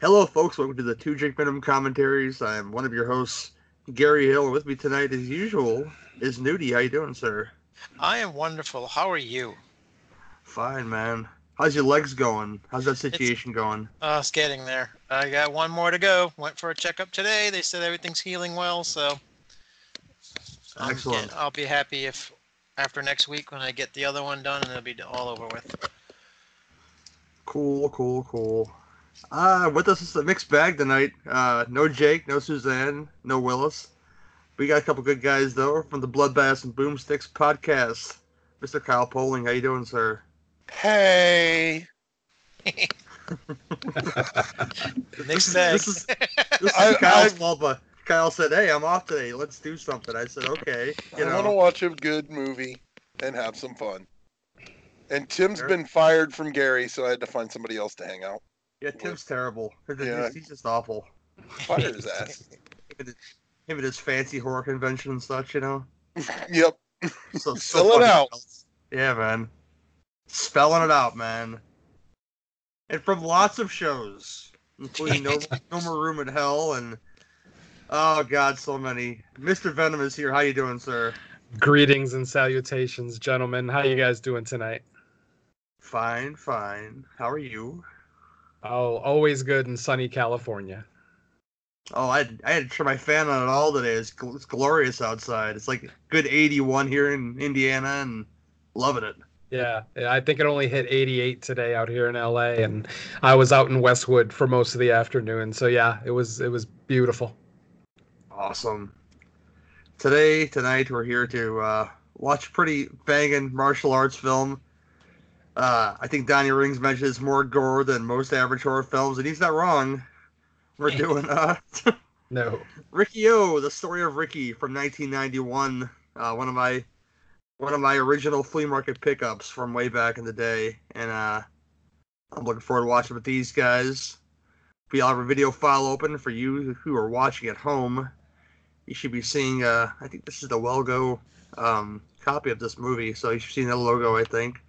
Hello, folks. Welcome to the Two Drink Minimum Commentaries. I'm one of your hosts, Gary Hill, and with me tonight, as usual, is Newty. How you doing, sir? I am wonderful. How are you? Fine, man. How's your legs going? How's that situation going? Uh, it's getting there. I got one more to go. Went for a checkup today. They said everything's healing well, so I'm Excellent. get- I'll be happy if after next week when I get the other one done and it'll be all over with. Cool, cool, cool. Uh, with us is a mixed bag tonight. Uh, no Jake, no Suzanne, no Willis. We got a couple good guys though from the Bloodbaths and Boomsticks podcast. Mr. Kyle Poling, how you doing, sir? Hey, Mixed bag. This is this is I- Kyle's I- fault, but Kyle said, "Hey, I'm off today. Let's do something." I said, "Okay." You I want to know, watch a good movie and have some fun. And Tim's Sure. been fired from Gary, so I had to find somebody else to hang out. Yeah, Tim's terrible. He's, Yeah. he's just awful. Fire his ass. Him and his fancy horror convention and such, you know. Yep. So, Fill it out. jealous. Yeah, man. Spelling it out, man. And from lots of shows, including No, no More Room in Hell and oh god, so many. Mr. Venom is here. How you doing, sir? Greetings and salutations, gentlemen. How you guys doing tonight? Fine, fine. How are you? Oh, always good in sunny California. Oh, I I had to turn my fan on it all today. It's, gl- it's glorious outside. It's like good 81 here in Indiana, and loving it. Yeah, I think it only hit 88 today out here in LA, and I was out in Westwood for most of the afternoon. So yeah, it was it was beautiful. Awesome. Today, tonight, we're here to uh, watch a pretty banging martial arts film. Uh, I think Donnie Rings mentions more gore than most average horror films, and he's not wrong. We're doing uh, No, Ricky O, the story of Ricky from 1991. Uh, one of my one of my original flea market pickups from way back in the day, and uh, I'm looking forward to watching with these guys. We all have a video file open for you who are watching at home. You should be seeing. Uh, I think this is the Well Go um, copy of this movie, so you should see the logo. I think.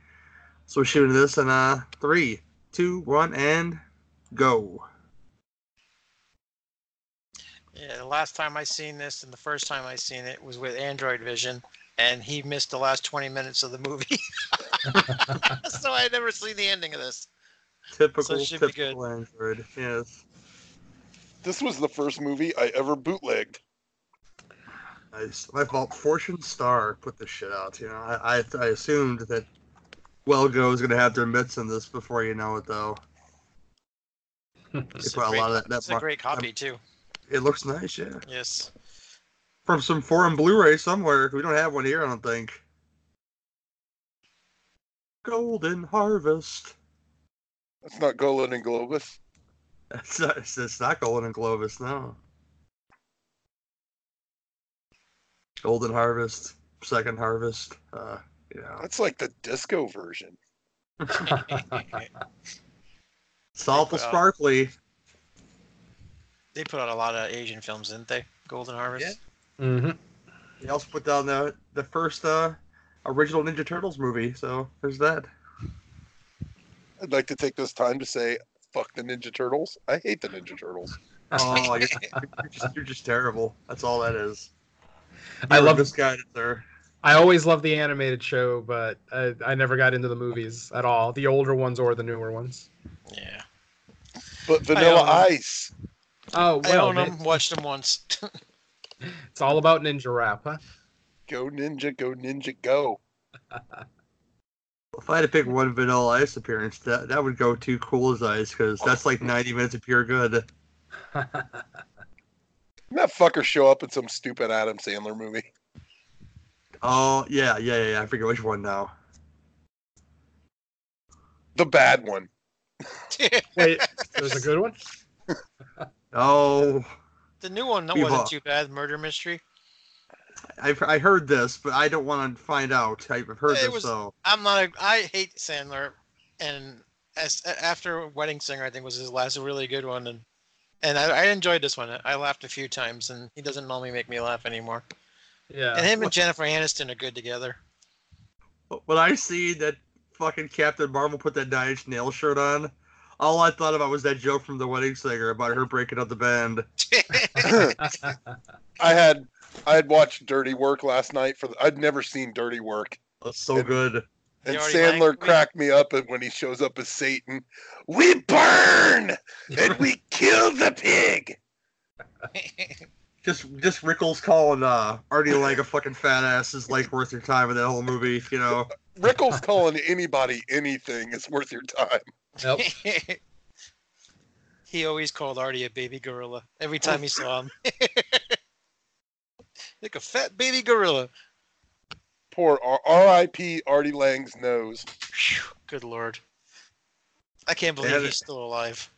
So we're shooting this in uh, three, two, one, and go. Yeah, the last time I seen this and the first time I seen it was with Android Vision, and he missed the last 20 minutes of the movie. so I never seen the ending of this. Typical, it should be typical Android. Yes. This was the first movie I ever bootlegged. Nice. My fault. Fortune Star put this shit out. You know, I I, I assumed that Well Go is gonna have their mitts in this before you know it, though. It's a great- lot of that. that It's a great copy too. It looks nice, yeah. Yes. From some foreign Blu-ray somewhere. We don't have one here, I don't think. Golden Harvest. That's not Golan and Globus. That's not, it's, it's not Golden and Globus, no. Golden Harvest, Second Harvest. Uh, yeah. That's like the disco version. Saltful Wow. Sparkly. They put out a lot of Asian films, didn't they? Golden Harvest. hmm He also put down the the first uh, original Ninja Turtles movie, so there's that. I'd like to take this time to say, fuck the Ninja Turtles. I hate the Ninja Turtles. Oh, you're, you're just you're just terrible. That's all that is. I You're love this guy, sir. I always loved the animated show, but I, I never got into the movies at all. The older ones or the newer ones. Yeah. But Vanilla. Ice. Oh I well, own man, them. Watched them once. it's all about ninja rap, huh? Go Ninja, go Ninja, go. If I had to pick one Vanilla Ice appearance, that that would go to Cool as Ice because that's like 90 minutes of pure good. That fucker show up in some stupid Adam Sandler movie? Oh yeah, yeah, yeah. yeah. I forget which one now. The bad one. Wait, there's a good one. Oh, the new one that We've wasn't too bad. Murder mystery. I've I heard this, but I don't want to find out. I've heard It this was- so. I'm not. A, I hate Sandler, and as after Wedding Singer, I think was his last really good one, and and I, I enjoyed this one. I laughed a few times, and he doesn't normally make me laugh anymore. Yeah. And him and Jennifer Aniston are good together. When I see that fucking Captain Marvel put that Nine Inch Nail shirt on, all I thought about was that joke from The Wedding Singer about her breaking up the band. I had I had watched Dirty Work last night for the, I'd never seen Dirty Work. That's so good. And Sandler like- cracked me up when he shows up as Satan. We burn and we kill the pig. Just just Rickles calling uh Artie like a fucking fat ass is like worth your time in that whole movie, you know. Rickles calling anybody anything is worth your time. Yep. he always called Artie a baby gorilla every time he saw him. like a fat baby gorilla. Poor R- R.I.P. Artie Lange's nose. Good lord. I can't believe Yeah, he's still alive.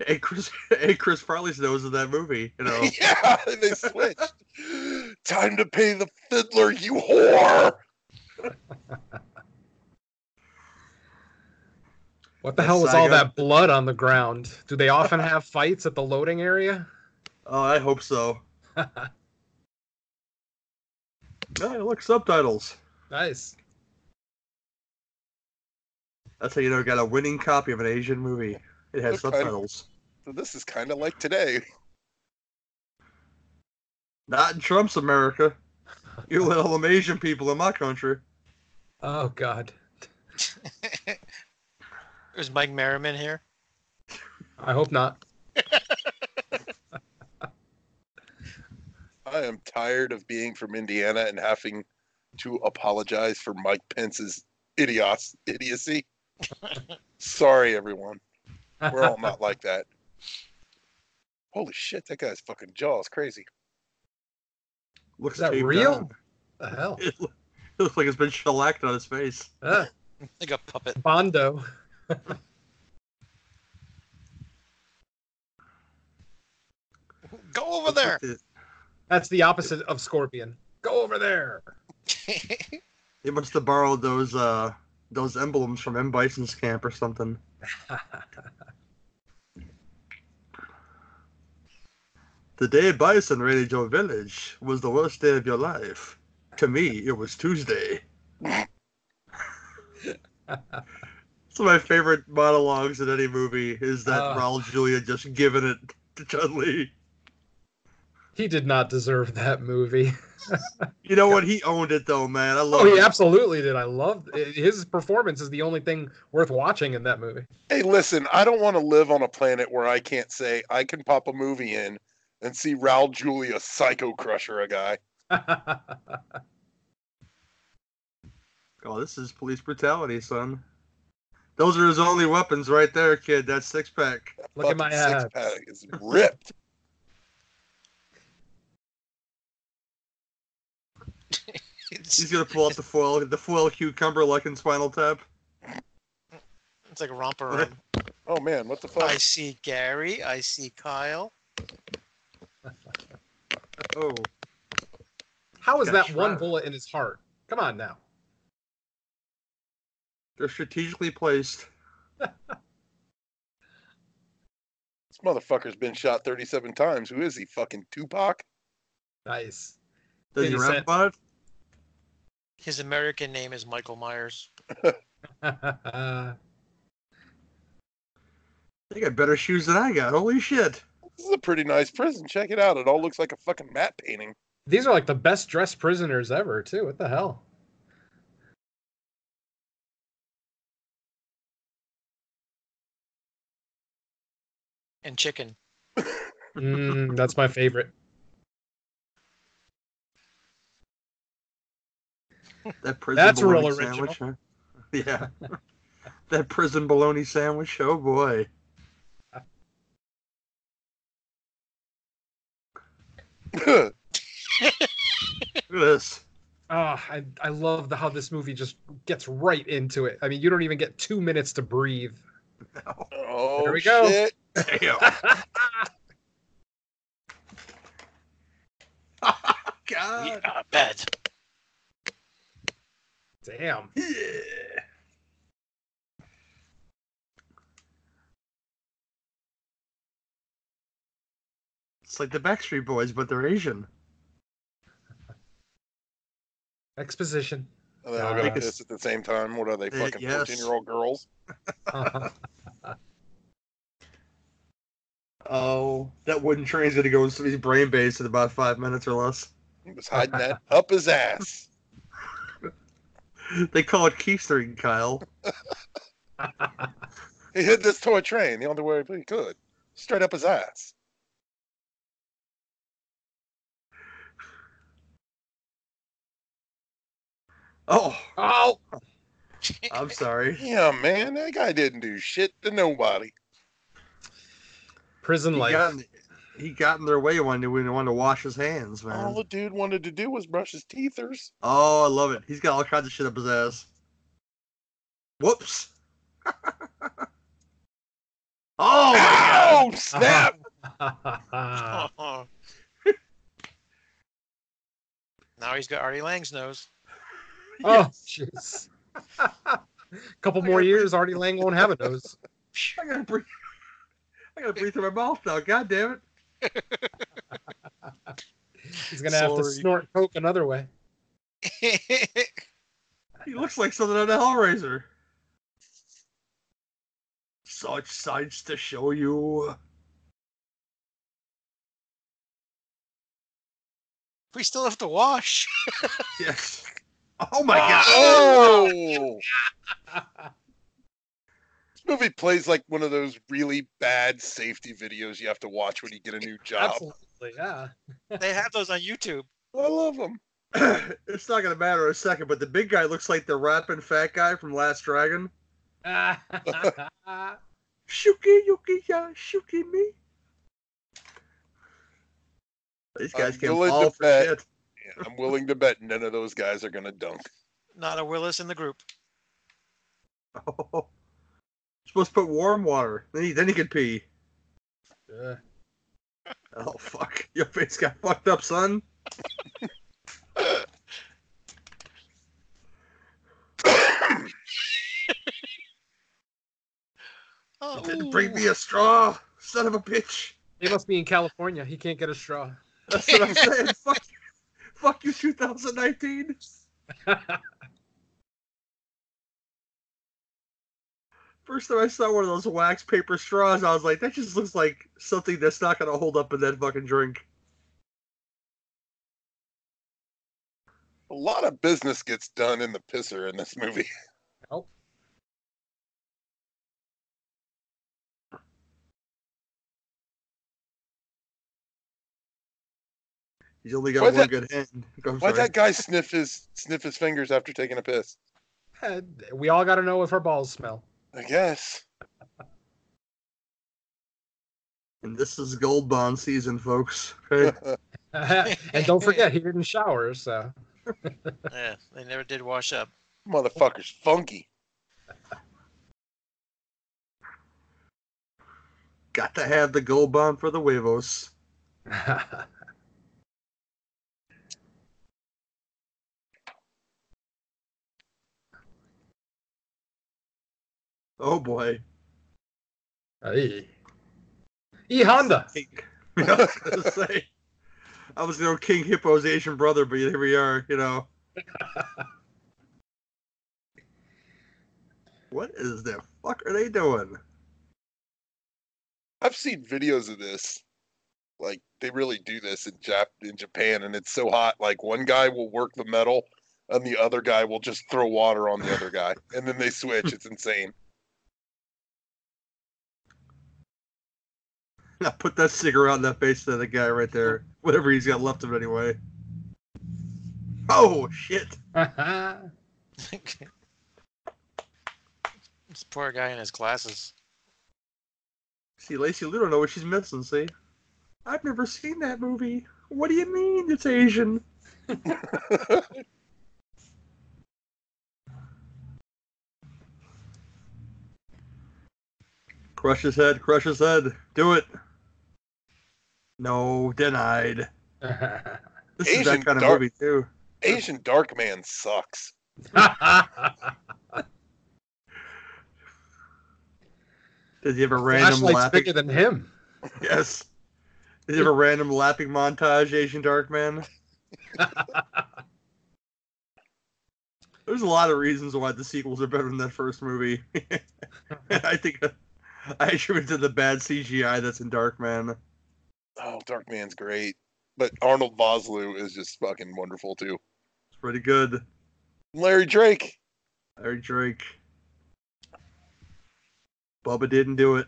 And Chris and Chris Farley's nose in that movie, you know. yeah, they switched. Time to pay the fiddler, you whore. What the hell was all that blood on the ground? Do they often have fights at the loading area? Oh, I hope so. Hey, look, subtitles. nice. That's how you know I got a winning copy of an Asian movie. It has Look, I- subtitles. So this is kind of like today. Not in Trump's America. You let all them Asian people in my country. Oh God. Is Mike Merriman here? I hope not. I am tired of being from Indiana and having to apologize for Mike Pence's idiots idiocy. Sorry, everyone. We're all not like that. Holy shit, that guy's fucking jaw is crazy. Looks Is that real? on. the hell? It, loo- it looks like it's been shellacked on his face. Ah, Like a puppet. Bondo. Go over there. That's the opposite of Scorpion. Go over there. He must have borrowed those uh those emblems from M Bison's camp or something. The day Bison raided your village was the worst day of your life. To me, it was Tuesday. It's one of my favorite monologues in any movie is that Ah. Raul Julia just giving it to Chun Li. He did not deserve that movie. You know what? He owned it though, man. I love Oh, he it. absolutely did. I love his performance. Is the only thing worth watching in that movie. Hey, listen, I don't want to live on a planet where I can't say I can pop a movie in and see Raul Julia psycho crusher a guy. Oh, this is police brutality, son. Those are his only weapons right there, kid. That six pack. Look at my Fucking abs. six-pack is ripped. He's gonna pull out the foil, the foil cucumber like in Spinal Tap. it's like a romper room. Oh man, what the fuck? I see Gary. I see Kyle. Oh, How is Got that one shroud. bullet in his heart? Come on now. they're strategically placed. This motherfucker's been shot 37 times. Who is he? Fucking Tupac? Nice. Does he Did he rap about it? His American name is Michael Myers. They got better shoes than I got. Holy shit! This is a pretty nice prison. Check it out. It all looks like a fucking matte painting. These are like the best dressed prisoners ever, too. What the hell? And chicken. Mm, that's my favorite. That prison That's a real bologna original. sandwich. Huh? Yeah. that prison bologna sandwich. Oh boy. Look at this. Ah, I, I love the, how this movie just gets right into it. I mean, you don't even get two minutes to breathe. oh, There we go. shit. Damn. God. We are bad. Damn. Yeah. It's like the Backstreet Boys, but they're Asian. Exposition. And they all Uh, got this at the same time. What are they, Uh, fucking yes. 14 year old girls? Oh, that wooden train's gonna go into his brain base in about five minutes or less. He was hiding that up his ass. They call it keystering, Kyle. He hid this toy train the only way he could. Straight up his ass. Oh, oh, I'm sorry. Yeah, man, that guy didn't do shit to nobody. prison He life. got, in, he got in their way when he wanted to wash his hands, man. All the dude wanted to do was brush his teethers. Oh, I love it. He's got all kinds of shit up his ass. Whoops. oh, my Ow! God. Snap! now he's got Artie Lange's nose. oh, jeez. A Couple more years, Artie Lange won't have a nose. I gotta breathe. I gotta breathe through my mouth now. God damn it. He's gonna have to snort coke another way. He looks like something on a Hellraiser. Such sights to show you. we still have to wash. Yes. Oh my god. Oh! this movie plays like one of those really bad safety videos you have to watch when you get a new job. Absolutely, yeah. they have those on YouTube. I love them. it's not gonna matter a second, but the big guy looks like the rapping fat guy from Last Dragon. Shuki yuki ya shuki me. These guys I'm can willing fall to for bet. shit. Yeah, I'm willing to bet none of those guys are gonna dunk. Not a Willis in the group. Oh. Supposed to put warm water. Then he then he could pee. Yeah. Oh fuck. Your face got fucked up, son. Oh, Didn't bring me a straw, son of a bitch. He must be in California. He can't get a straw. That's what I'm saying. fuck you. Fuck you, 2019. First time I saw one of those wax paper straws, I was like, that just looks like something that's not gonna hold up in that fucking drink. A lot of business gets done in the pisser in this movie. He's only got Why'd one that- good hand. Why'd that guy sniff his sniff his fingers after taking a piss? Uh, we all got to know if our balls smell. I guess. And this is gold bond season, folks. Okay. and don't forget, he didn't shower, so. yeah, they never did wash up. Motherfucker's funky. Got to have the gold bond for the huevos. Oh boy. hey. E Honda. I was gonna say. I was gonna King Hippo's Asian brother, but here we are. You know. what is the fuck are they doing? I've seen videos of this. Like they really do this in Jap in Japan, and it's so hot. Like one guy will work the metal, and the other guy will just throw water on the other guy, and then they switch. It's insane. Now put that cigarette on that face of the guy right there. Whatever he's got left of it anyway. Oh shit. this poor guy in his glasses. See, Lacey Lou don't know what she's missing, see? I've never seen that movie. What do you mean it's Asian? Crush his head, crush his head. Do it. No, denied. This is that Asian kind of movie too. Asian Dark Man sucks. Does he have a random Flashlight's lapping? bigger than him. Yes. Did you have a random lapping montage, Asian Dark Man? There's a lot of reasons why the sequels are better than that first movie. I think I attribute it to the bad CGI that's in Darkman. Oh, Darkman's great, but Arnold Vosloo is just fucking wonderful too. It's pretty good. Larry Drake. Larry Drake. Bubba didn't do it.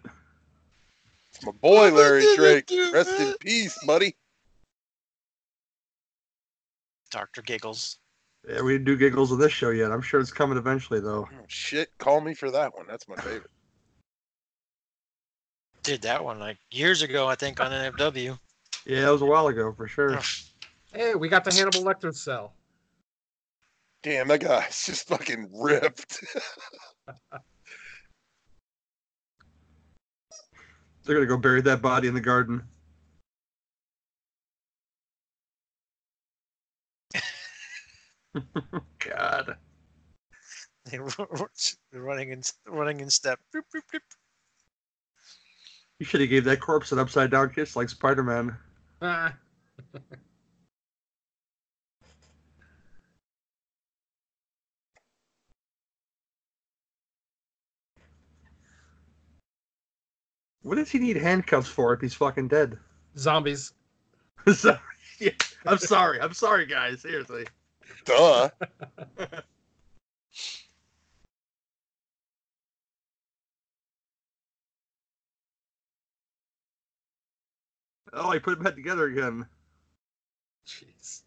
It's my boy, Bubba Larry Drake. do Rest in peace, buddy. Doctor Giggles. Yeah, we didn't do giggles on this show yet. I'm sure it's coming eventually, though. Oh, shit, call me for that one. That's my favorite. Did that one like years ago, I think, on NFW. Yeah, it was a while ago for sure. Oh. Hey, we got the Hannibal Lecter cell. Damn, that guy's just fucking ripped. They're gonna go bury that body in the garden. God. They're running in running in step. Boop, boop, boop. You should have gave that corpse an upside down kiss like Spider Man. Ah, What does he need handcuffs for if he's fucking dead? zombies. sorry. Yeah, I'm sorry. I'm sorry, guys. Seriously. Duh. Oh, he put it back together again. Jeez.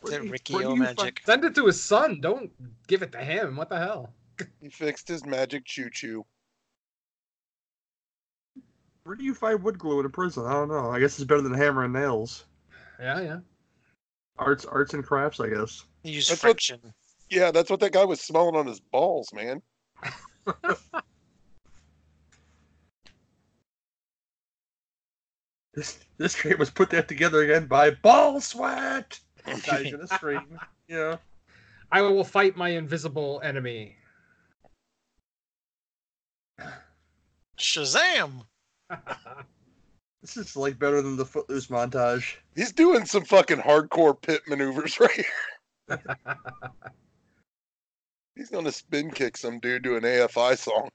Where the do you- Ricky O you magic. Send it to his son. Don't give it to him. What the hell? He fixed his magic choo choo. Where do you find wood glue in a prison? I don't know. I guess it's better than hammer and nails. Yeah, yeah. Arts, arts and crafts, I guess. You use That's what- friction. Yeah, that's what that guy was smelling on his balls, man. This this train was put that together again by ball sweat. Guys in the stream. Yeah. I will fight my invisible enemy. Shazam! This is like better than the Footloose montage. He's doing some fucking hardcore pit maneuvers right here. He's gonna spin kick some dude to an AFI song.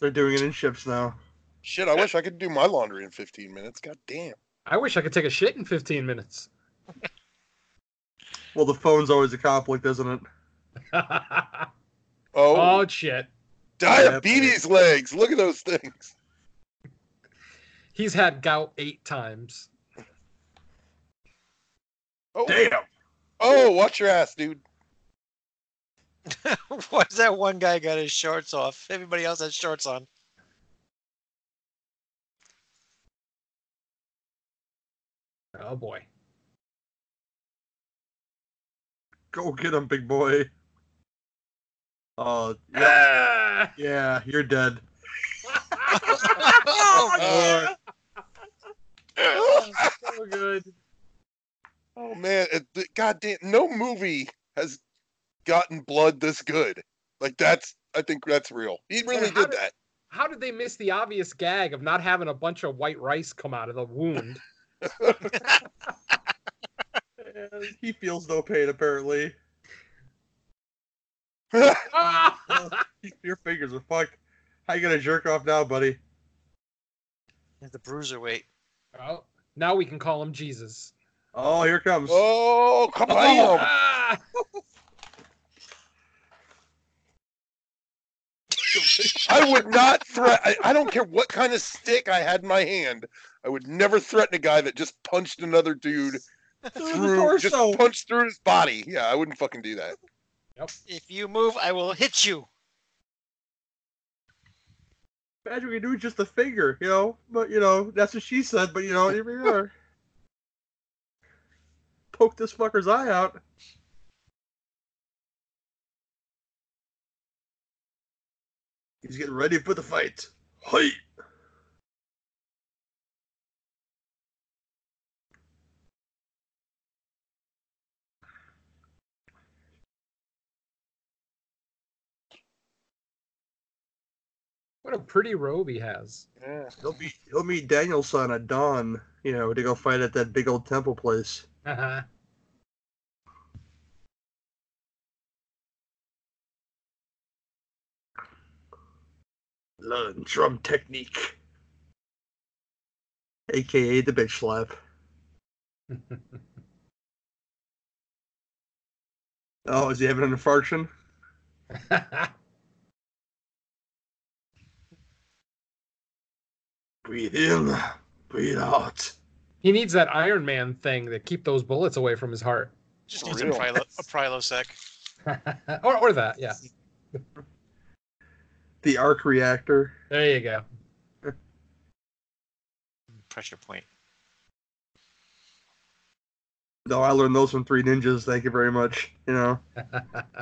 They're doing it in ships now. Shit, I wish I could do my laundry in 15 minutes. God damn. I wish I could take a shit in 15 minutes. Well, the phone's always a conflict, isn't it? Oh, oh shit. diabetes legs. Look at those things. He's had gout eight times. Oh, Damn. oh, watch your ass, dude. Why is that one guy got his shorts off? Everybody else has shorts on. Oh boy. Go get him, big boy. Oh, yeah, Ah! yeah, you're dead. oh, so good. Oh man, it, the, goddamn, no movie has gotten blood this good. Like that's, I think that's real. He really did did- that. How did they miss the obvious gag of not having a bunch of white rice come out of the wound? he feels no pain, apparently. Your fingers are fucked. How you gonna jerk off now, buddy? the bruiser weight. well, now we can call him Jesus. Oh, here comes. oh, kabam! Ah! I would not threat. I, I don't care what kind of stick I had in my hand. I would never threaten a guy that just punched another dude Through through, just punched through his body. Yeah, I wouldn't fucking do that. If you move, I will hit you. Imagine we do just a finger, you know. But you know, that's what she said. But you know, here we are. Poke this fucker's eye out. He's getting ready for the fight. Hi. What a pretty robe he has. Yeah. He'll be he'll meet Danielson at dawn, you know, to go fight at that big old temple place. Uh-huh. Learn drum technique. AKA the bitch slap. Oh, is he having an infarction? Breathe in, breathe out. he needs that Iron Man thing to keep those bullets away from his heart. Just For needs a, real. Prilo, a Prilosec. or, or that, yeah. The arc reactor. There you go. Pressure point. No, I learned those from Three Ninjas. Thank you very much. You know,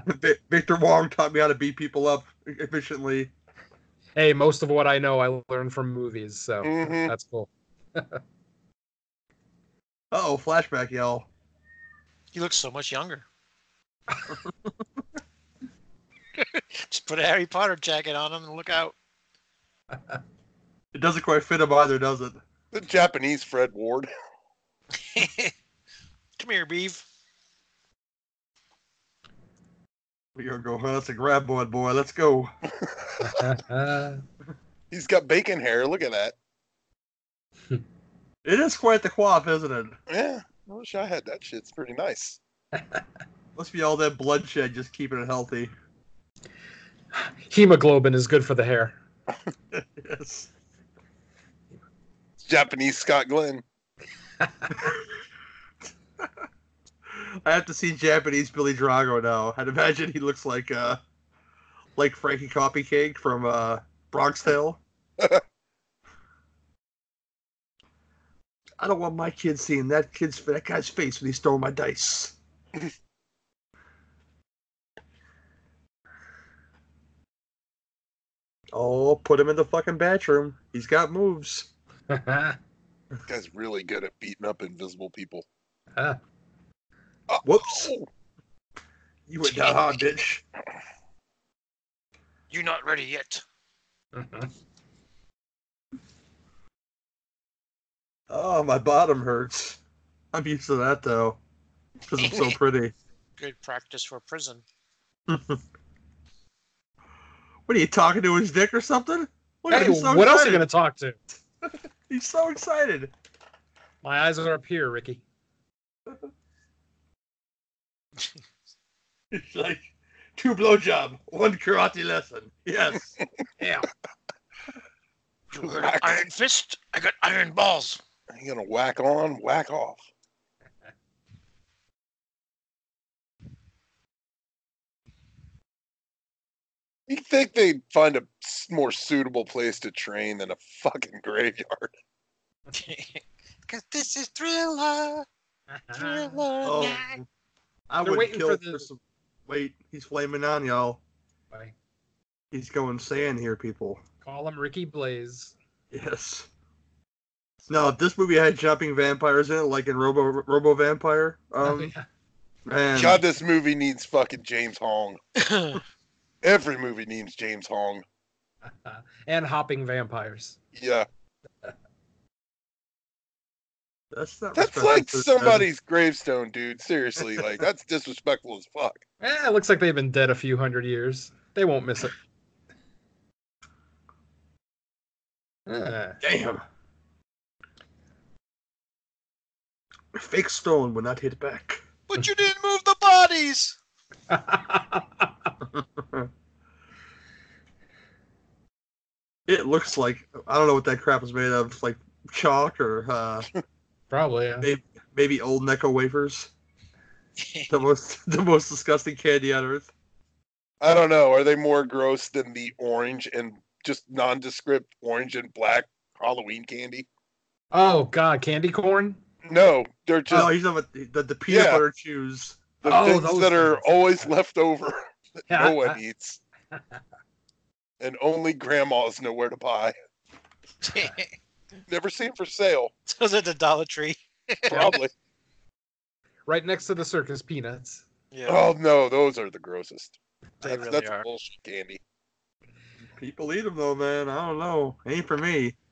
Victor Wong taught me how to beat people up efficiently. hey, most of what I know I learned from movies, so Mhm. that's cool. Oh, flashback yell. He looks so much younger. Just put a Harry Potter jacket on him and look out. It doesn't quite fit him either, does it? The Japanese Fred Ward. Come here, Beeve. We gotta go. That's a grab board, boy. Let's go. He's got bacon hair. Look at that. It is quite the quaff, isn't it? Yeah. I wish I had that shit. It's pretty nice. Must be all that bloodshed just keeping it healthy. Hemoglobin is good for the hair. yes. It's Japanese Scott Glenn. I have to see Japanese Billy Drago now. I'd imagine he looks like uh like Frankie Coffeecake from uh Bronx Tale. I don't want my kids seeing that kid's that guy's face when he's throwing my dice. oh, put him in the fucking bathroom. He's got moves. This guy's really good at beating up invisible people. Oh, Whoops. Oh, You went down hard, bitch. You're not ready yet. Oh, my bottom hurts. I'm used to that though, because I'm so pretty. Good practice for prison. What are you talking to his dick or something? Look Hey, so what else are you going to talk to? He's so excited. My eyes are up here, Ricky. It's like two blowjob, one karate lesson. Yes. Yeah. You heard Iron Fist? I got iron balls. you gonna whack on, whack off. You think they'd find a more suitable place to train than a fucking graveyard? Cause this is thriller. Thriller Oh, night. I They're would waiting kill for for, some. Wait, he's flaming on y'all. Bye. He's going sand here, people. Call him Ricky Blaze. Yes. No, if this movie had jumping vampires in it, like in Robo Robo Vampire, um, man, God, this movie needs fucking James Hong. Every movie needs James Hong. and hopping vampires. Yeah, that's not. that's like to the dead. somebody's gravestone, dude. Seriously, like that's disrespectful as fuck. Eh, it looks like they've been dead a few hundred years. They won't miss it. Eh. Damn. Fake stone will not hit back. but you didn't move the bodies. It looks like I don't know what that crap is made of, like chalk or uh, Probably. Yeah. maybe, maybe old Necco wafers. The most the most disgusting candy on earth. I don't know. Are they more gross than the orange and just nondescript orange and black Halloween candy? Oh God, candy corn. No, they're just oh, he's on the, the the peanut Yeah. butter chews. the Oh, things those that are things. always left over that Yeah, no one I- eats, and only grandmas know where to buy. Never seen for sale. Those are the Dollar Tree. Probably. Right next to the circus peanuts. Yeah, Oh no, those are the grossest. they That's, really that's are. bullshit candy. People eat them though, man. I don't know. Ain't for me.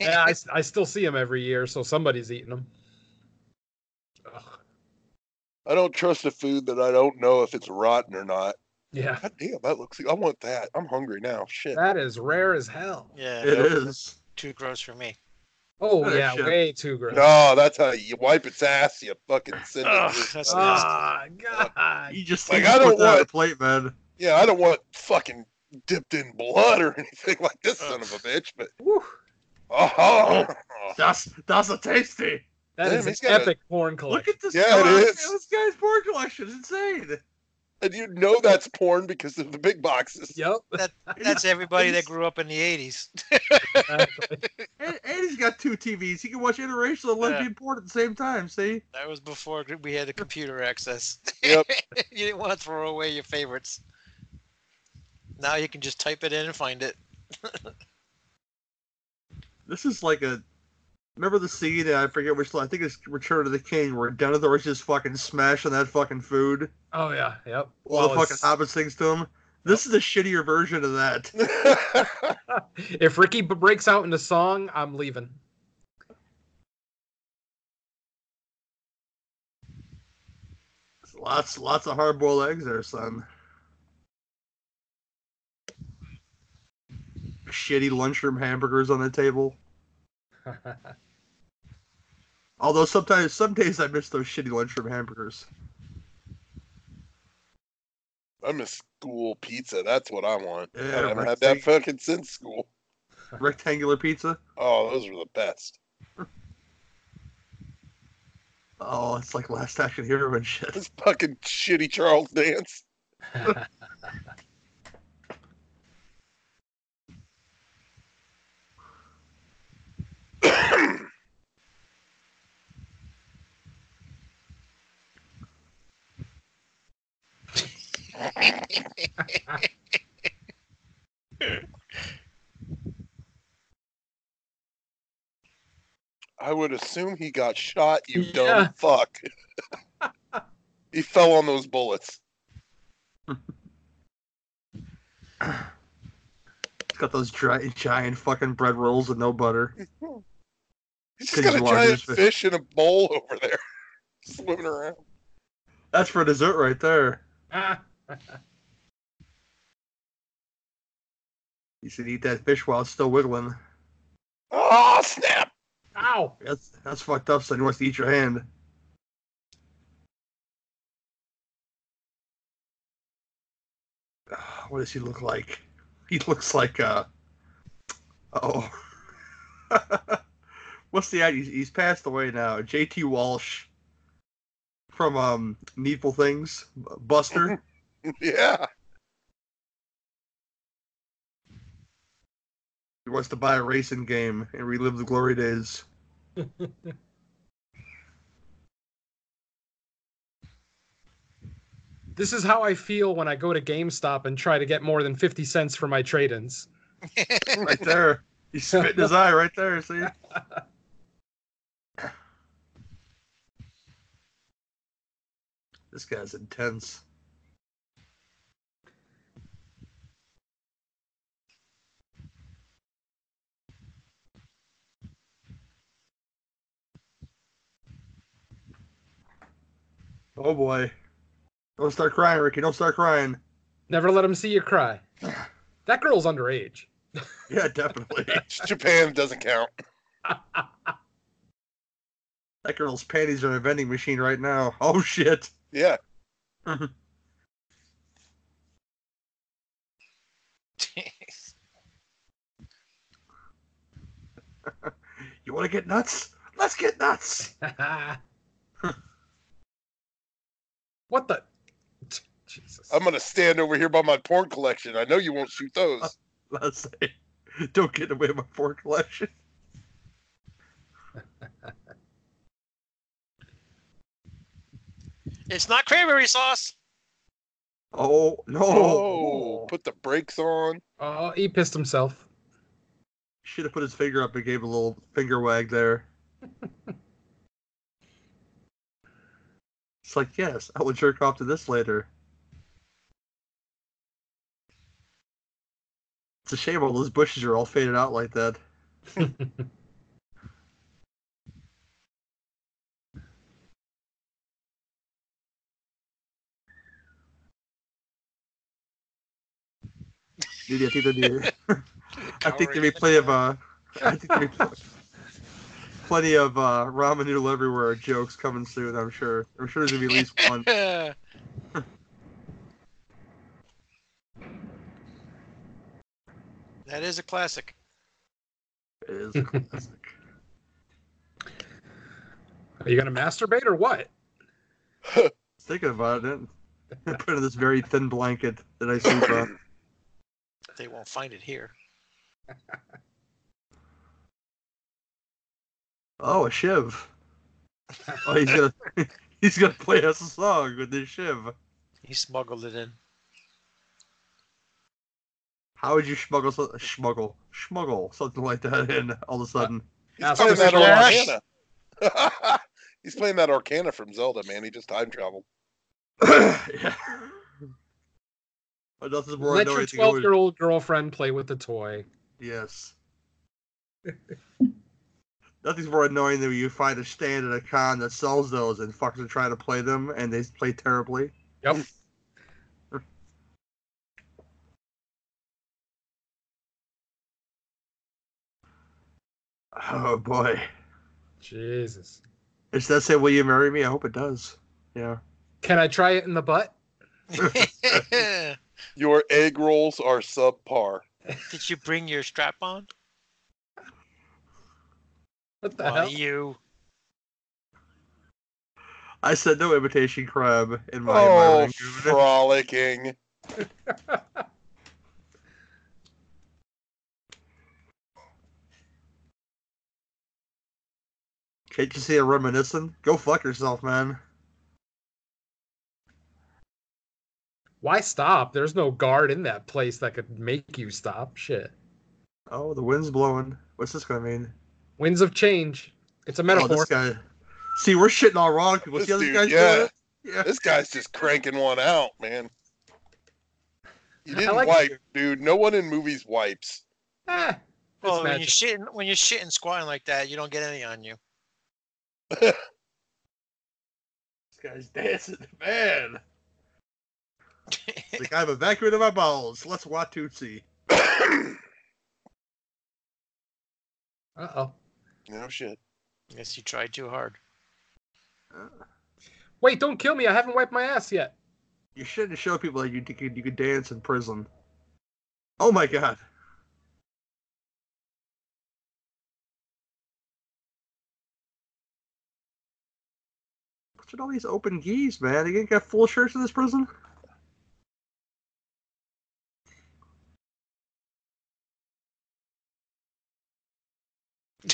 Yeah, I, s- I still see them every year, so somebody's eating them. Ugh. I don't trust a food that I don't know if it's rotten or not. Yeah, God damn, that looks. I want that. I'm hungry now. Shit. that is rare as hell. Yeah, It is. too gross for me. Oh Oh, yeah, shit. way too gross. No, that's how you wipe its ass. You fucking send Ugh, it. through- that's Ah, God. You just Like, I don't put that on a want- plate, man. Yeah, I don't want fucking dipped in blood or anything like this son of a bitch. But Whew. oh, That's that's a tasty. That Damn, is an got a- epic porn collection. Look at this. Yeah, it guy. is. This guy's porn collection is insane. And you know that's porn because of the big boxes. Yep. That's everybody that grew up in the '80s. exactly. And, and he's got two TVs. He can watch interracial and Yeah. lesbian porn at the same time. See? That was before we had the computer access. Yep. you didn't want to throw away your favorites. Now you can just type it in and find it. This is like a. Remember the scene? I forget which. I think it's Return of the King, where Denethor is just fucking smashing that fucking food Oh yeah. Yep. while the Well, fucking hobbit things to him. This is a shittier version of that. if Ricky breaks out into song, I'm leaving. Lots, lots of hard-boiled eggs there, son. Shitty lunchroom hamburgers on the table. Although sometimes, some days I miss those shitty lunchroom hamburgers. I miss school pizza. That's what I want. Yeah, I haven't right. had that fucking since school. Rectangular pizza. Oh, those were the best. Oh, it's like Last Action Hero and shit. This fucking shitty Charles Dance. I would assume he got shot, you Yeah. dumb fuck. he fell on those bullets. It's got those dry, giant fucking bread rolls with no butter. He's Could just got you a giant this fi- fish in a bowl over there, swimming around. That's for dessert right there. You should eat that fish while it's still wiggling. Oh snap! Ow! That's that's fucked up. Son, he wants to eat your hand. Ah, What does he look like? He looks like uh oh. What's the he's, he's passed away now. J.T. Walsh from um Needful Things, Buster. Yeah, he wants to buy a racing game and relive the glory days. This is how I feel when I go to GameStop and try to get more than 50 cents for my trade-ins. Right there. He's spitting his eye right there, see? This guy's intense. Oh boy. Don't start crying, Ricky. Don't start crying. Never let them see you cry. That girl's underage. Yeah, definitely. Japan doesn't count. that girl's panties are in a vending machine right now. Oh shit. Yeah, You want to get nuts? Let's get nuts. what the? Jesus. I'm gonna stand over here by my porn collection. I know you won't shoot those. Let's say, don't get away with my porn collection. it's not cranberry sauce. Oh no! Oh, put the brakes on. Oh, he pissed himself. Should have put his finger up and gave a little finger wag there. it's like, yes, I will jerk off to this later. It's a shame all those bushes are all faded out like that. Dude, I think there'd I think there'd be plenty of uh, I think there'd be pl- plenty of uh, ramen noodle everywhere jokes coming soon. I'm sure. I'm sure there's gonna be at least one. that is a classic. It is a classic. Are you gonna masturbate or what? Thinking about it, put in this very thin blanket that I sleep on. They won't find it here. Oh, a shiv. Oh, he's gonna he's gonna play us a song with this shiv. He smuggled it in. How would you smuggle smuggle smuggle something like that in all of a sudden? He's Ask playing that Ocarina. He's playing that Ocarina from Zelda, man. He just time traveled. yeah. But nothing's more Let your annoying than going- twelve-year-old girlfriend play with the toy. Yes. Nothing's more annoying than when you find a stand at a con that sells those and fuckers are trying to play them and they play terribly. Yep. Oh boy. Jesus. Does that say will you marry me? I hope it does. Yeah. Can I try it in the butt? Your egg rolls are subpar. Did you bring your strap on? What the Why hell? you? I said no imitation crab in my, Oh, my rangoon. frolicking. Can't you see a reminiscent? Go fuck yourself, man. Why stop? There's no guard in that place that could make you stop. Shit. Oh, the wind's blowing. What's this gonna mean? Winds of change. It's a Oh, metaphor. this guy. See, we're shitting all wrong. What's This the other dude, guy yeah. Yeah. This guy's just cranking one out, man. You didn't like- wipe, dude. No one in movies wipes. Ah, it's Well, when you're shitting, when you're shitting squatting like that, you don't get any on you. This guy's dancing, man. Like I'm evacuating my bowels. Let's Watusi. Uh-oh. No shit. Guess you tried too hard. Uh, wait, don't kill me. I haven't wiped my ass yet. You shouldn't show people that you could you could dance in prison. Oh my god. What's with all these open geese, man? You ain't got full shirts in this prison?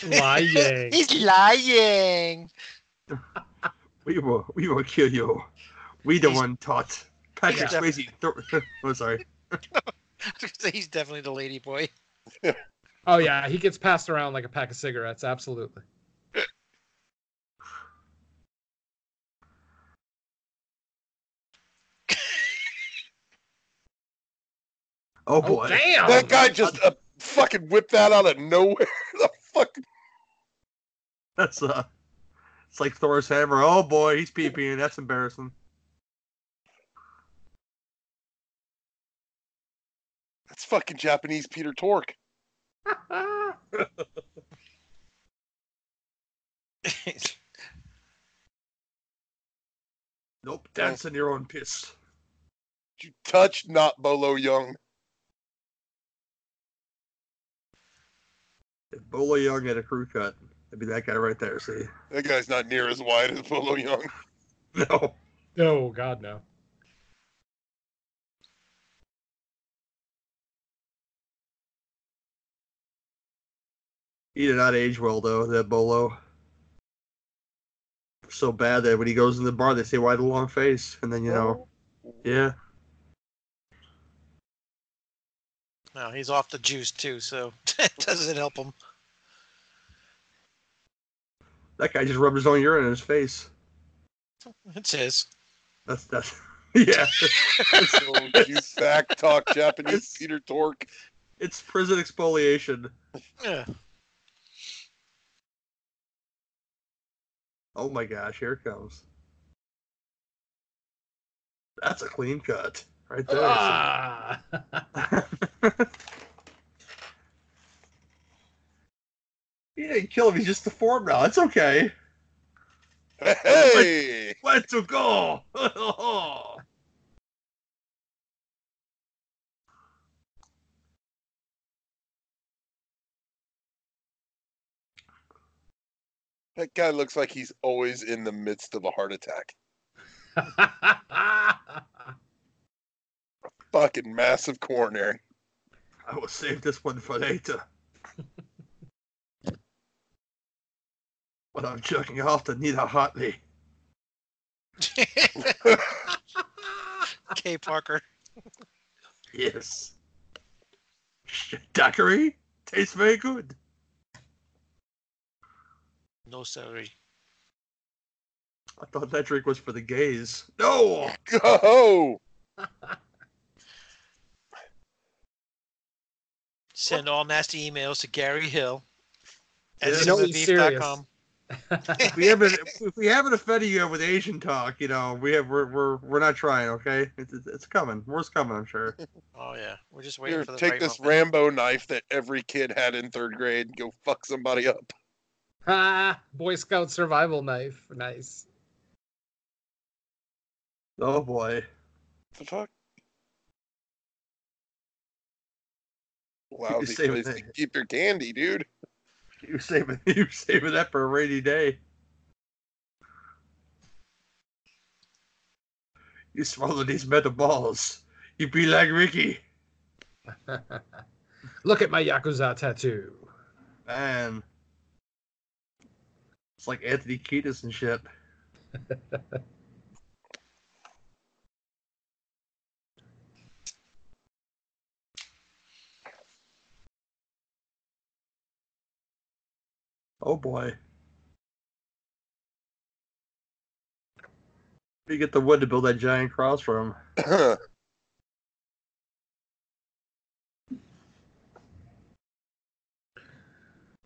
Lying. He's lying. We will we will kill you. We the He's- one taught. Patrick Yeah. Swayze. Th- oh, sorry. He's definitely the lady boy. Oh yeah, he gets passed around like a pack of cigarettes. Absolutely. Oh Oh boy. damn! That guy just uh, fucking whipped that out of nowhere. the fuck? That's uh. It's like Thor's hammer. Oh boy, he's peeing. That's embarrassing. That's fucking Japanese Peter Tork. Nope. Dance in your own piss. You touch not Bolo Yeung. If Bolo Yeung had a crew cut, it'd be that guy right there. See? That guy's not near as wide as Bolo Yeung. No. no, God no. He did not age well though. That Bolo. So bad that when he goes in the bar, they say, "Why the long face?" And then you know, yeah. No, he's off the juice too, so it doesn't help him. That guy just rubbed his own urine in his face. It's his. That's that's yeah. So you back talk Japanese Peter Tork. It's prison exfoliation. Yeah. Oh my gosh, here it comes. That's a clean cut right there. Ah! he didn't kill him. He's just deformed now. It's okay. Hey, Where to go? that guy looks like he's always in the midst of a heart attack. Fucking massive coronary. I will save this one for later. But I'm jerking off to Nita Hartley. K. Parker. Yes. Daiquiri tastes very good. No celery. I thought that drink was for the gays. No. Go! Send all nasty emails to Gary Hill at You know he's cinemabeef.com. If we haven't if we haven't offended you with Asian talk, you know, we have we're we're, we're not trying, okay? It's, it's- it's coming. More's coming, I'm sure. Oh yeah, we're just waiting Here, for the take right this moment. Rambo knife that every kid had in third grade and go fuck somebody up. Ah, Boy Scout survival knife. Nice. Oh boy. the fuck? Wow, saving place keep your candy, dude. You saving you saving that for a rainy day. You swallow these metal balls. You be like Ricky. Look at my Yakuza tattoo. Man. It's like Anthony Kiedis and shit. oh boy. You get the wood to build that giant cross from.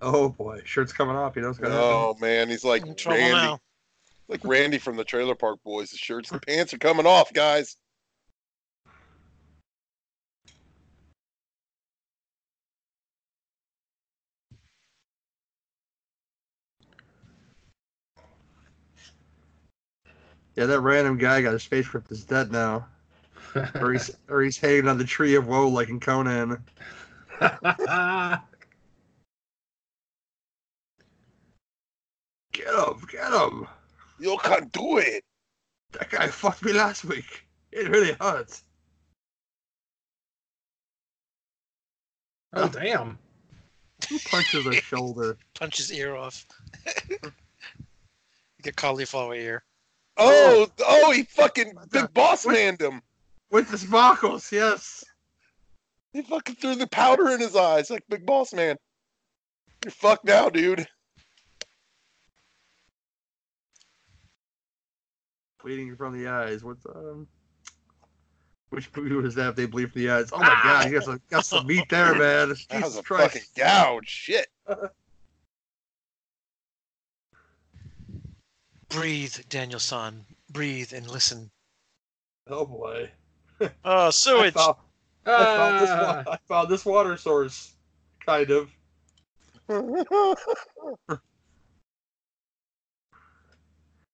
Oh boy, shirt's coming off. You know what's gonna happen. oh man, he's like Randy, now. like Randy from the Trailer Park Boys. The shirts the pants are coming off, guys. Yeah, that random guy got his spaceship is dead now. or he's or he's hanging on the tree of woe like in Conan. Get him, get him. You can't do it. That guy fucked me last week. It really hurts. oh damn. Who punches a shoulder? Punch his ear off. Get cauliflower ear. Oh, oh, he fucking big boss what- manned him. With the sparkles, yes. He fucking threw the powder in his eyes like big boss man. You're fucked now, dude. Bleeding from the eyes. What's um which movie was that if they bleed from the eyes? Oh my god, you got some got some meat there, man. That was Jesus a Christ. fucking gouge. Shit. Breathe, Daniel San. Breathe and listen. Oh boy. Oh, I sewage. found, I, found this, Ah. wa- I found this water source. Kind of.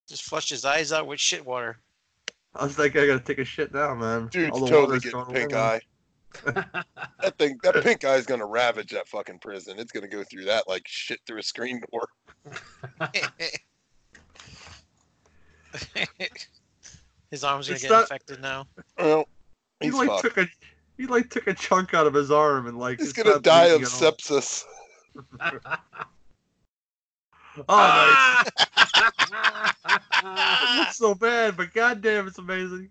Just flush his eyes out with shit water. I was like, I gotta take a shit now, man. Dude's All the totally water's getting pink away. eye. That thing, that pink eye is gonna ravage that fucking prison. It's gonna go through that like shit through a screen door. his arms gonna It's get not- infected now. Well, He like fucked. took a he like took a chunk out of his arm and like He's gonna die of bleeding at all. sepsis. Oh, nice. It looks so bad, but goddamn, it's amazing.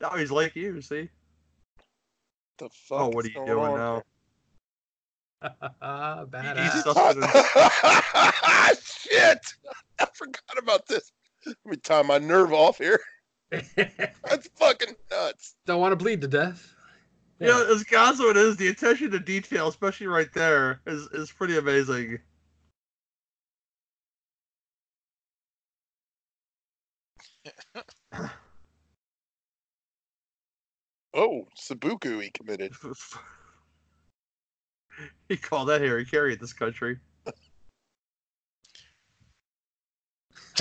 Now he's like you, see? The oh, fuck Oh, what are you doing now? Badass. He's here? sustenance. Shit! I forgot about this. Let me tie my nerve off here. That's fucking nuts. Don't want to bleed to death. You know, as gonzo it is, the attention to detail, especially right there, is is pretty amazing. Oh, seppuku he committed. he called that Harry Carey in this country.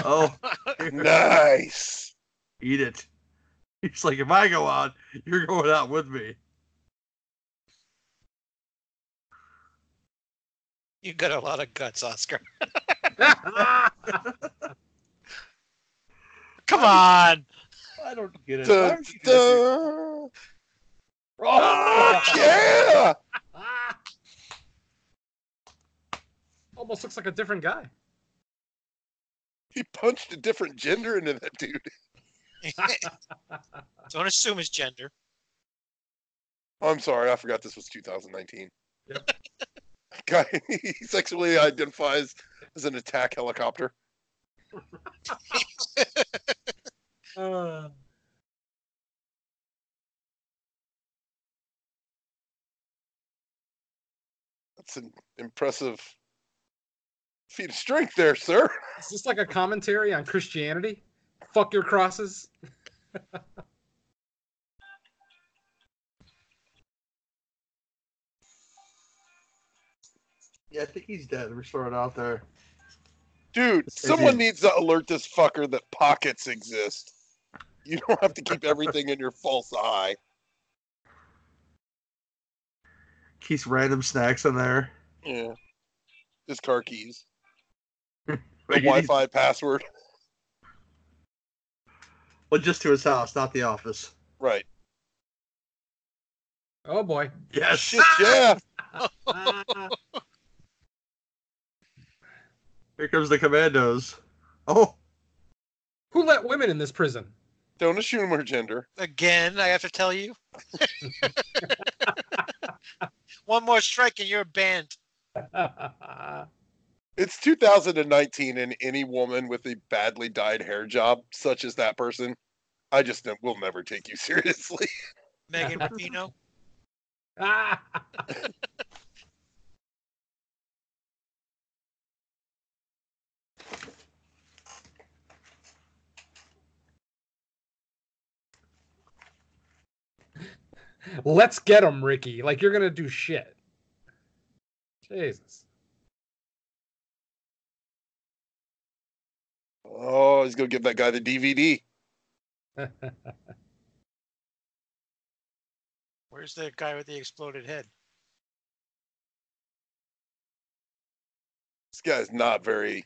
Oh, nice. eat it. He's like, if I go out, you're going out with me. You got a lot of guts, Oscar. Come on. I don't get it. Why Dun, don't you do that? dun. Oh, Yeah. Almost looks like a different guy. He punched a different gender into that dude. Don't assume his gender. Oh, I'm sorry, I forgot this was 2019. Yep. Guy, he sexually identifies as an attack helicopter. Uh, That's an impressive feat of strength there, sir. is this like a commentary on Christianity? Fuck your crosses. Yeah, I think he's dead. We're throwing it out there. Dude, It's someone easy. needs to alert this fucker that pockets exist. You don't have to keep everything in your false eye. Keeps random snacks in there. Yeah. His car keys. The Like, Wi-Fi password. Well, just to his house, not the office. Right. Oh boy. Yes. Shit, yeah. Here comes the commandos. Oh, Who let women in this prison? Don't assume her gender. Again, I have to tell you. One more strike and you're banned. It's 2019, and any woman with a badly dyed hair job, such as that person, I just ne- will never take you seriously. Megan Rapinoe. Let's get him, Ricky. Like you're gonna do shit. Jesus. Oh, he's gonna give that guy the DVD. Where's the guy with the exploded head? This guy's not very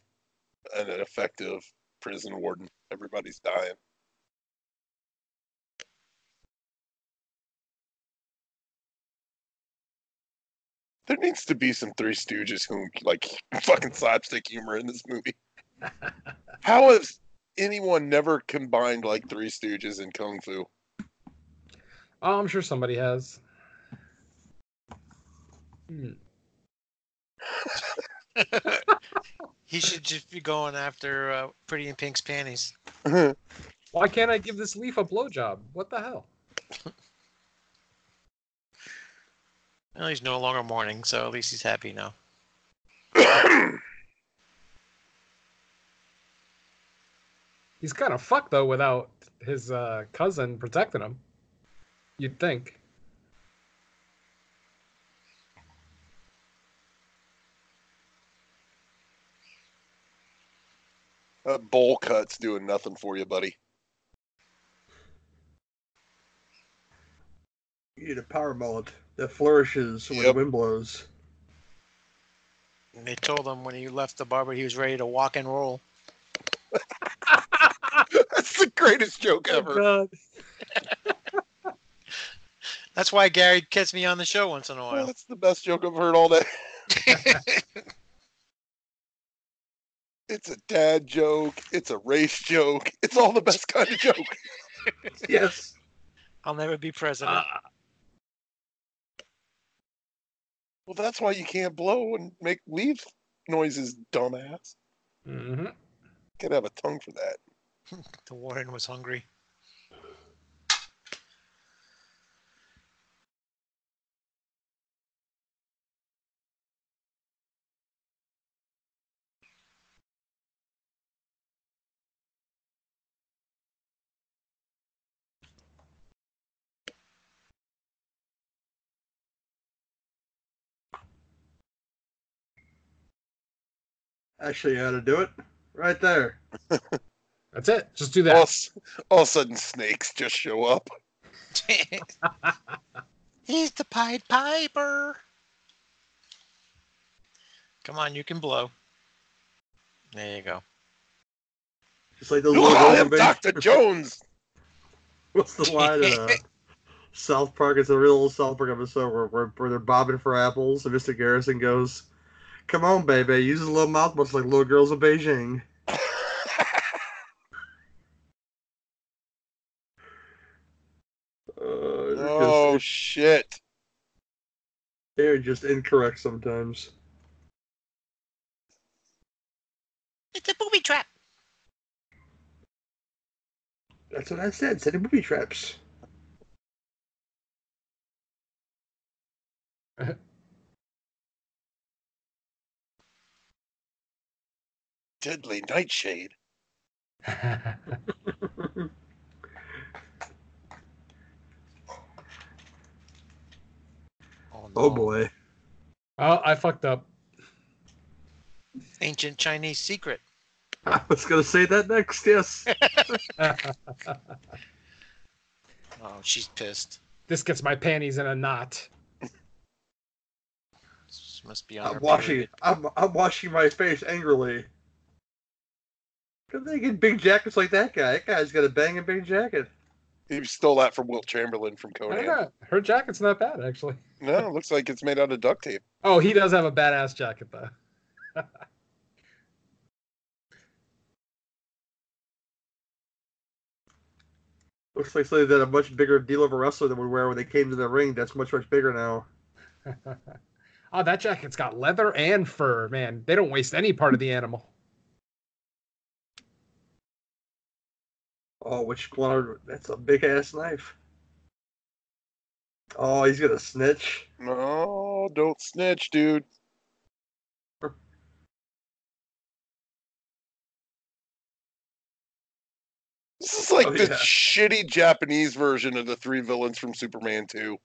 an effective prison warden. Everybody's dying. There needs to be some Three Stooges who like fucking slapstick humor in this movie. How has anyone never combined like Three Stooges and Kung Fu? Oh, I'm sure somebody has. Hmm. He should just be going after uh, Pretty in Pink's panties. Why can't I give this leaf a blowjob? What the hell? Well, he's no longer mourning, so at least he's happy now. He's kind of fucked though without his uh, cousin protecting him. You'd think. that bowl cut's doing nothing for you, buddy. you need a power mullet that flourishes when Yep. the wind blows. And they told him when he left the barber he was ready to walk and roll. That's the greatest joke Oh, ever. God. That's why Gary gets me on the show once in a Oh, while. that's the best joke I've heard all day. It's a dad joke. It's a race joke. It's all the best kind of joke. Yes. I'll never be president. Ah. Well, that's why you can't blow and make leaf noises, dumbass. Mhm. Gotta have a tongue for that the warden was hungry. Actually, you ought to do it right there. That's it. Just do that. s- all of a sudden, snakes just show up. He's the Pied Piper. Come on, you can blow. There you go. Just like those No, little I'm Dr. Jones. What's the line? Uh, South Park. It's a real old South Park episode where, where, where they're bobbing for apples, and Mr. Garrison goes, "Come on, baby, use a little mouth much like little girls in Beijing." Uh, they're, oh shit! they're just incorrect sometimes. It's a booby trap. That's what I said. Setting booby traps. Deadly nightshade. Oh, Oh no. boy. oh, I fucked up. Ancient Chinese secret. I was gonna say that next. Yes. Oh, she's pissed. this gets my panties in a knot. This must be on I'm washing. period. I'm I'm washing my face angrily. Cause they get big jackets like that guy. That guy's got a banging big jacket. He stole that from Wilt Chamberlain from I don't Conan. know. Her jacket's not bad, actually. No, it looks like it's made out of duct tape. Oh, he does have a badass jacket, though. Looks like something that a much bigger deal of a wrestler than we wear when they came to the ring. That's much much bigger now. oh, that jacket's got leather and fur. Man, they don't waste any part of the animal. Oh, which one? That's a big ass knife. Oh, he's gonna snitch. No, don't snitch, dude. This is like Oh, the yeah. shitty Japanese version of the three villains from Superman 2.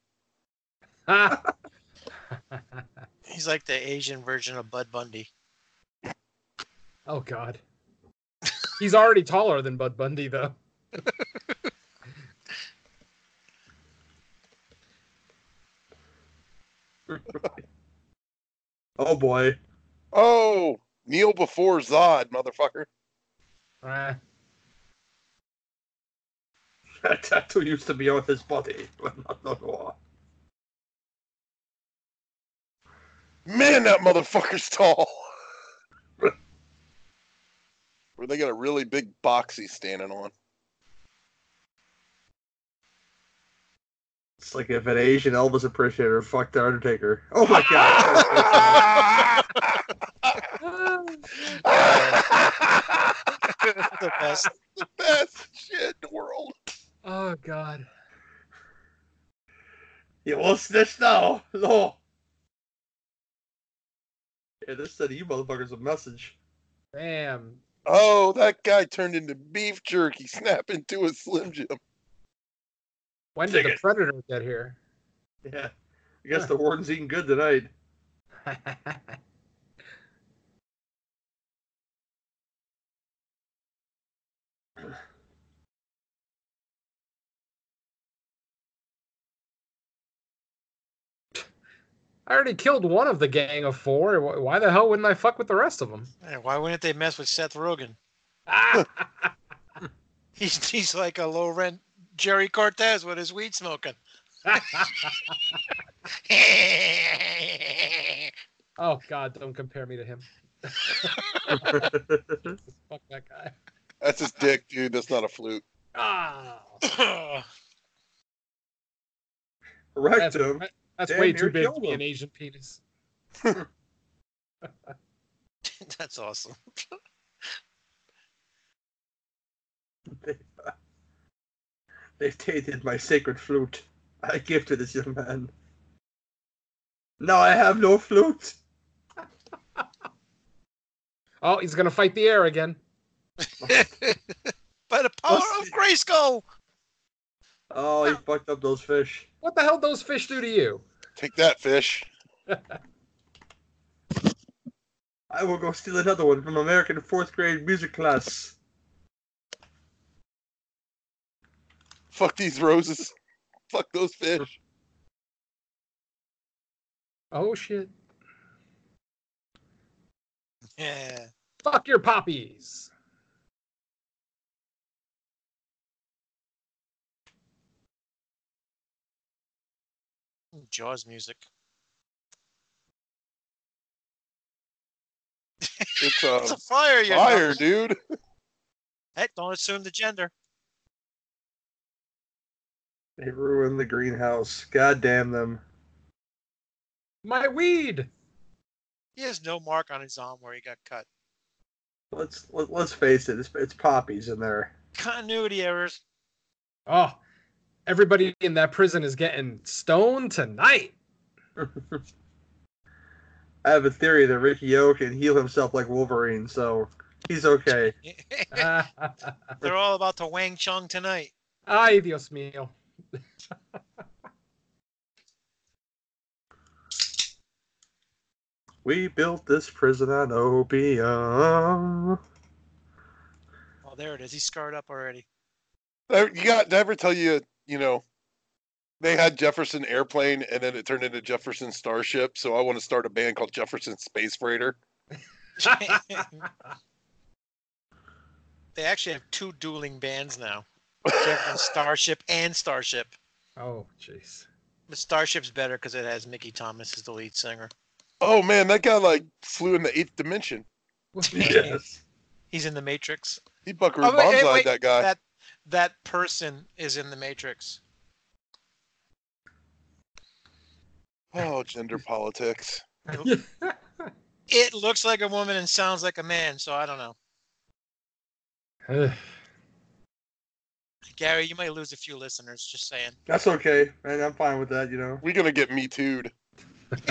He's like the Asian version of Bud Bundy. oh God. He's already taller than Bud Bundy, though. Oh boy. Oh, kneel before Zod, motherfucker. Ah, That tattoo used to be on his body, but not no more. Man, that motherfucker's tall. Where they got a really big box he's standing on. It's like if an Asian Elvis appreciator fucked the Undertaker. Oh my god. the best. the best shit in the world. oh God. you won't snitch now. No. Yeah, this said you motherfuckers a message. Damn. Oh, that guy turned into beef jerky, snap into a Slim Jim. When Take did the it. Predator get here? Yeah. I guess the warden's eating good tonight. I already killed one of the gang of four. Why the hell wouldn't I fuck with the rest of them? Yeah, why wouldn't they mess with Seth Rogen? He's he's like a low rent Jerry Cortez with his weed smoking. oh God! Don't compare me to him. Fuck that guy. That's his dick, dude. That's not a flute. Ah, Wrecked that's, him. that's Damn way too big to be an Asian penis. That's awesome. They, they've tainted my sacred flute. I give to this young man. Now I have no flute. Oh, he's gonna fight the air again. By the power What's of the- Grayskull. Oh, he fucked up those fish. What the hell those fish do to you? Take that, fish. I will go steal another one from American fourth grade music class. Fuck these roses. Fuck those fish. oh shit! Yeah. Fuck your poppies. Jaws music. It's uh, It's a a fire, you fire, know. dude. Hey, don't assume the gender. They ruined the greenhouse. God damn them. My weed. He has no mark on his arm where he got cut. Let's let, let's face it. It's, it's poppies in there. Continuity errors. Oh, everybody in that prison is getting stoned tonight. I have a theory that Ricky O can heal himself like Wolverine, so he's okay. They're all about to Wang Chung tonight. Ay, Dios mío. We built this prison on opium. Oh, there it is. He's scarred up already. You got to ever tell you, you know, they had Jefferson Airplane and then it turned into Jefferson Starship. So I want to start a band called Jefferson Space Freighter. they actually have two dueling bands now. Jefferson Starship and Starship. Oh, jeez. But Starship's better because it has Mickey Thomas as the lead singer. Oh man, that guy like flew in the eighth dimension. Yes. He's in the Matrix. He buckaroo Oh, wait, wait, Banzai wait. that guy. That that person is in the Matrix. Oh, gender politics. It looks like a woman and sounds like a man, so I don't know. Gary, you might lose a few listeners. Just saying. That's okay, and I'm fine with that. You know. We're gonna get me too'd.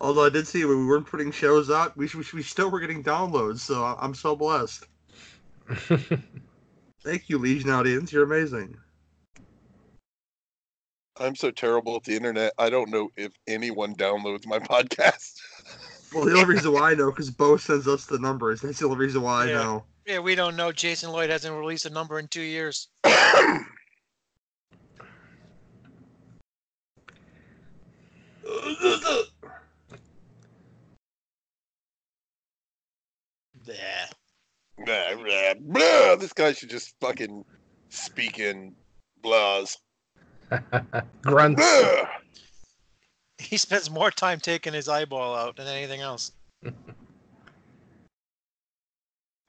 Although I did see when we weren't putting shows out, we we, we still were getting downloads, so I- I'm so blessed. Thank you, Legion audience. You're amazing. I'm so terrible at the internet. I don't know if anyone downloads my podcast. Well, the only reason why I know because Bo sends us the numbers. That's the only reason why Yeah. I know. Yeah, we don't know. Jason Lloyd hasn't released a number in two years. Yeah. Blah, blah, blah. This guy should just fucking speak in blahs. Grunts. Blah. He spends more time taking his eyeball out than anything else.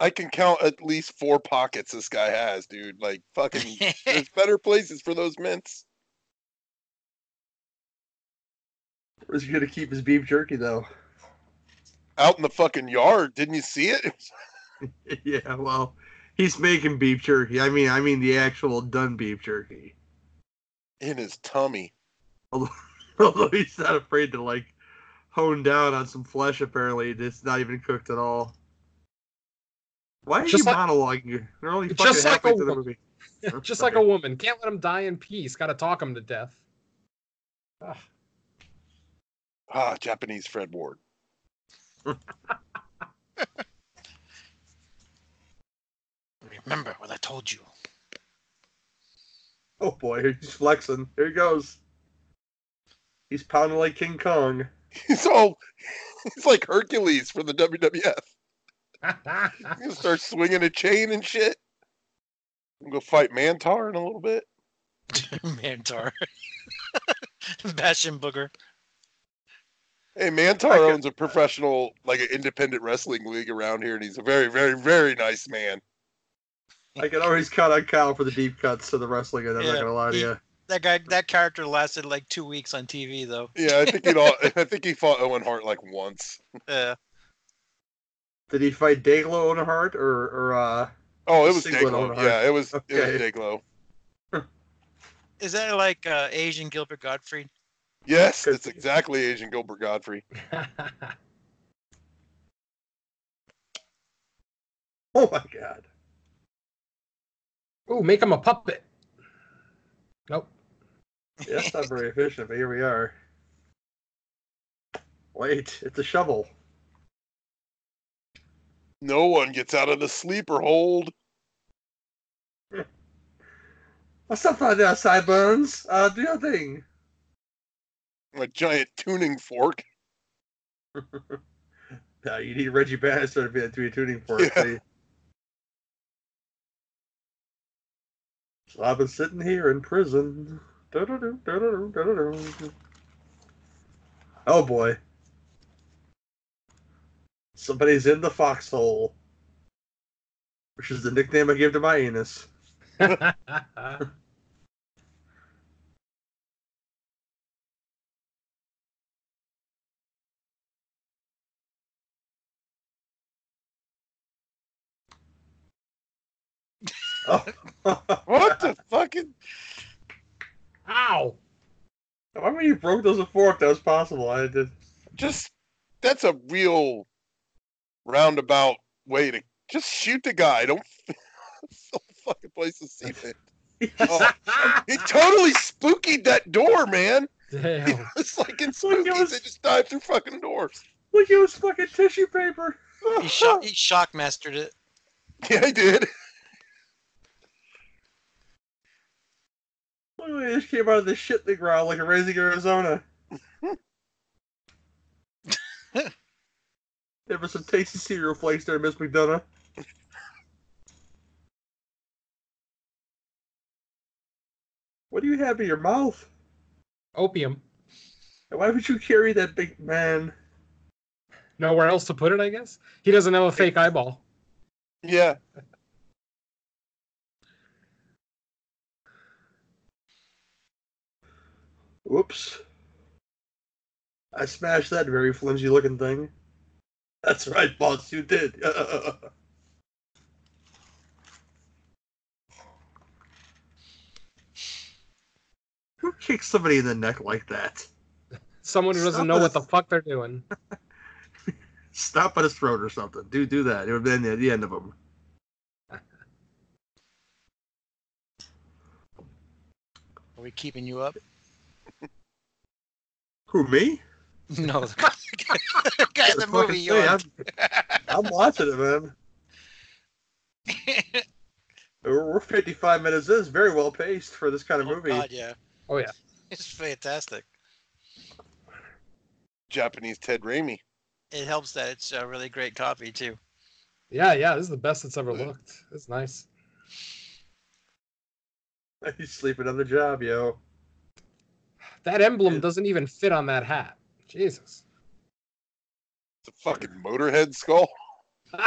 I can count at least four pockets this guy has, dude. Like fucking there's better places for those mints. Where's he gonna keep his beef jerky though? Out in the fucking yard. Didn't you see it? yeah, well, he's making beef jerky. I mean, I mean the actual done beef jerky. In his tummy. Although he's not afraid to like hone down on some flesh. Apparently, it's not even cooked at all. Why are Just you like- monologuing? They're only fucking Just like halfway a through the woman. movie. Just like a woman. Can't let him die in peace. Got to talk him to death. Ugh. Ah, Japanese Fred Ward. Remember what I told you. Oh boy, he's flexing. Here he goes. He's pounding like King Kong. He's all he's like Hercules for the WWF. He's gonna start swinging a chain and shit. I'm gonna go fight Mantaur in a little bit. Mantaur. Bastion Booger. Hey, Mantaur I owns a professional, like an independent wrestling league around here, and he's a very, very, very nice man. I can always count on Kyle for the deep cuts to the wrestling. and I'm Yeah, not gonna lie to he- you. That guy, that character lasted like two weeks on TV though. Yeah, I think he all, I think he fought Owen Hart like once. Uh, Did he fight Dayglow Earnhardt or or uh? Oh, it was Single Owen Dayglow. Hart. Yeah, it was it Okay. was Dayglow. is that like uh, Asian Gilbert Gottfried? Yes, Good. it's exactly Asian Gilbert Gottfried. Oh my god. Ooh, make him a puppet. Nope. Yeah, that's not very efficient, but here we are. Wait, it's a shovel. No one gets out of the sleeper hold. What's up out there, Sideburns? Uh, do your thing. A giant tuning fork. Yeah, you need Reggie Bannister to be that to be a tuning fork. Yeah. see? So I've been sitting here in prison. Oh boy. Somebody's in the foxhole. Which is the nickname I gave to my anus. Oh. What the fucking? Ow! I mean, you broke those before if that was possible. I did. Just that's a real roundabout way to just shoot the guy. Don't fill the fucking place with cement. Oh. He totally spookied that door, man. Damn. It's like in Look, it spooky, was- they just dive through fucking doors. Look, it was fucking tissue paper. He shock, he shock mastered it. Yeah, I did. Look, it just came out of the shit in the ground like a raising Arizona. There was some tasty cereal flakes there, Miss McDonough. What do you have in your mouth? Opium. And why would you carry that big man? Nowhere else to put it, I guess. He doesn't have a fake eyeball. Yeah. Whoops. I smashed that very flimsy looking thing. That's right, boss, you did. Who kicks somebody in the neck like that? Someone who doesn't know it. what the fuck they're doing. Stop at his throat or something. Do do that. It would have been the, the end of him. Are we keeping you up? Who me? No, the guy, in the movie. say, I'm, I'm watching it, man. We're we're 55 minutes in. It's very well paced for this kind of oh, movie. God, yeah. Oh yeah. It's fantastic. Japanese Ted Raimi. It helps that it's a really great copy too. Yeah, yeah. This is the best it's ever looked. It's nice. He's sleeping on the job, yo. That emblem doesn't even fit on that hat. Jesus. It's a fucking motorhead skull.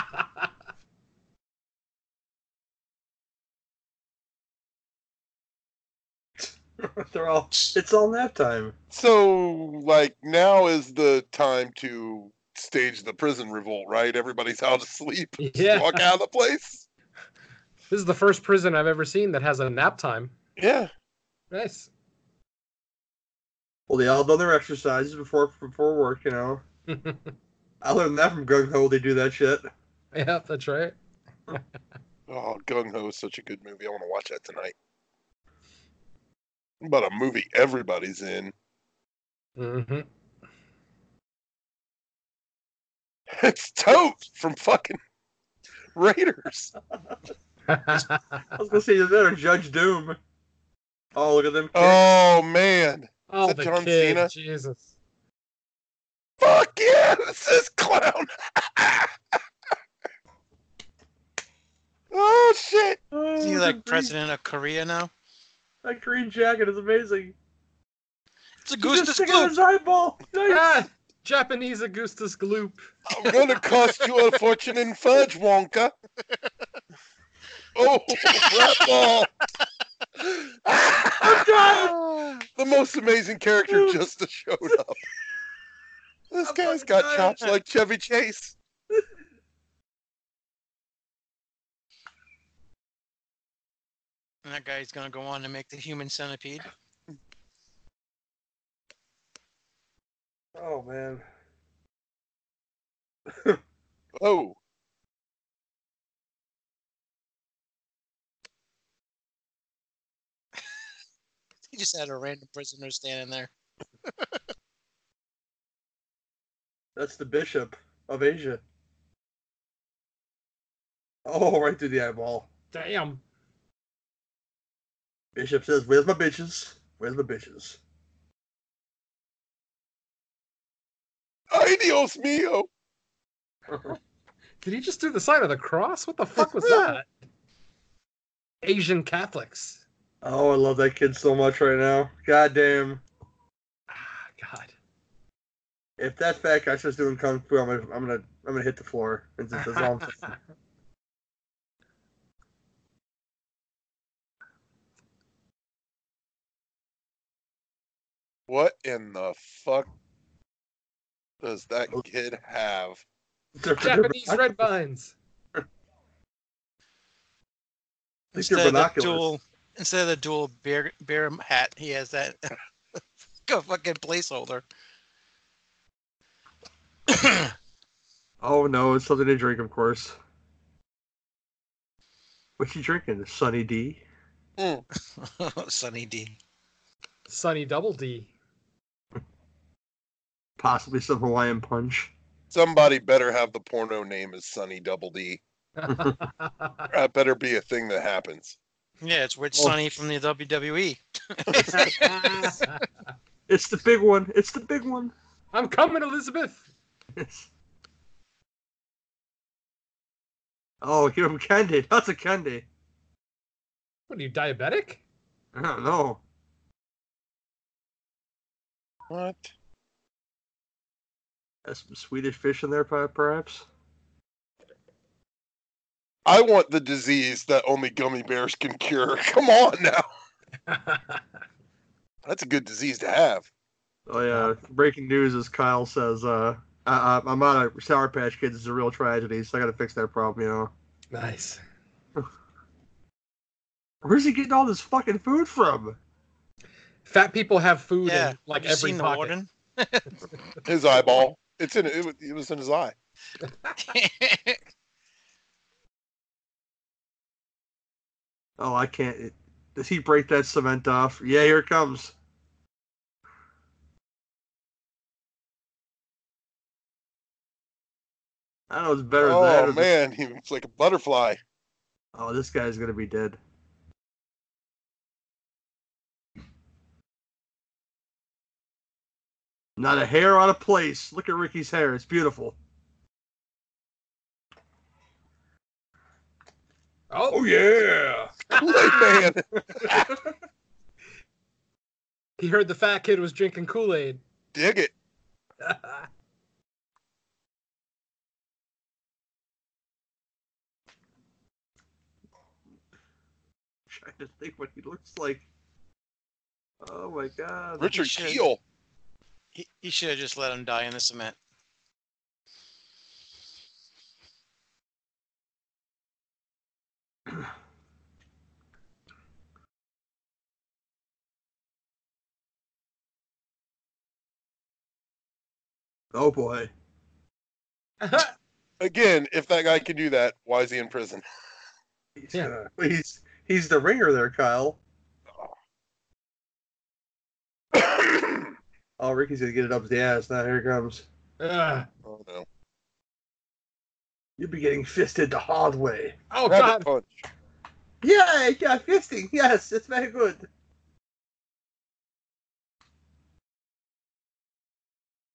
They're all. It's all nap time. So, like, now is the time to stage the prison revolt, right? Everybody's out asleep. yeah. Walk out of the place. This is the first prison I've ever seen that has a nap time. Yeah. Nice. Well, they all done their exercises before before work, you know. I learned that from Gung Ho. They do that shit. yeah, that's right. Oh, Gung Ho is such a good movie. I want to watch that tonight. About a movie everybody's in. hmm It's Toht from fucking Raiders. I was gonna say, is that or Judge Doom? Oh, look at them. Kicks. Oh man. Oh, the John kid. Cena? Jesus. Fuck yeah, this is clown. oh shit. Oh, Is he like green- president of Korea now? That green jacket is amazing. It's a He's goose just to sticking his eyeball. Nice. Ah, Japanese Augustus Gloop. I'm gonna cost you a fortune in fudge, Wonka. Oh, rat ball. The most amazing character just showed up. This I'm guy's fucking got dying. chops like Chevy Chase. And that guy's gonna go on to make the human centipede. Oh man. Oh, He just had a random prisoner standing there. That's the bishop of Asia. Oh, right through the eyeball. Damn. Bishop says, "Where's my bitches? Where's my bitches?" Ay, Dios mío. Did he just do the sign of the cross? What the fuck was that? Asian Catholics. Oh, I love that kid so much right now. God damn. Ah, God. If that fat guy starts doing kung fu, I'm gonna, I'm gonna, I'm gonna hit the floor. That's, that's all I'm saying. What in the fuck does that kid have? They're- they're Japanese red vines. I think they're Instead of the binoculars. dual, instead of the dual bear beer hat, he has that a fucking placeholder. Oh no, it's something to drink, of course. What's he drinking? Sunny D. Mm. Sunny D. Sunny Double D. Possibly some Hawaiian punch. Somebody better have the porno name as Sunny Double D. That better be a thing that happens. Yeah, it's Rich Oh. Sunny from the WWE. It's the big one. It's the big one. I'm coming, Elizabeth. Yes. Oh, give him candy. That's a candy. What are you, diabetic? I don't know. What? Has some Swedish fish in there, per- perhaps. I want the disease that only gummy bears can cure. Come on now. That's a good disease to have. Oh yeah. Breaking news is Kyle says, uh, I, I, I'm out of Sour Patch Kids. It's a real tragedy, so I got to fix that problem. You know. nice. Where's he getting all this fucking food from? Fat people have food Yeah, in like have every seen pocket. the warden? His eyeball. It's in it. It was in his eye. Oh, I can't. It, does he break that cement off? Yeah, here it comes. I don't know. It's better than that. Oh man, he was like a butterfly. Oh, this guy's gonna be dead. Not a hair out of place. Look at Ricky's hair. It's beautiful. Oh, yeah. Kool-Aid man. he heard the fat kid was drinking Kool Aid. Dig it. Trying to think what he looks like. Oh my god. Richard should. Keel. he, he should have just let him die in the cement. Oh boy. Again, if that guy can do that, why is he in prison? He's, Yeah. Uh, gonna- he's he's the ringer there, Kyle. Oh, Ricky's gonna get it up the ass. Now here it comes. Ugh. oh no. You'll be getting fisted the hard way. oh Rabbit God. punch. Yeah, yeah, fisting. Yes, it's very good.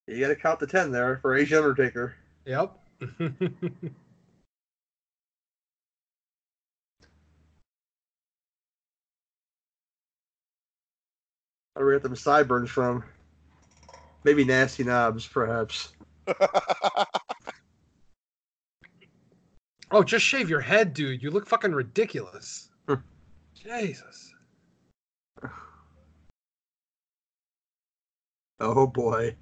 You gotta count the ten there for Asian Undertaker. Yep. I where we them sideburns from. Maybe nasty knobs, perhaps. oh, just shave your head, dude. You look fucking ridiculous. Hmm. Jesus. Oh boy.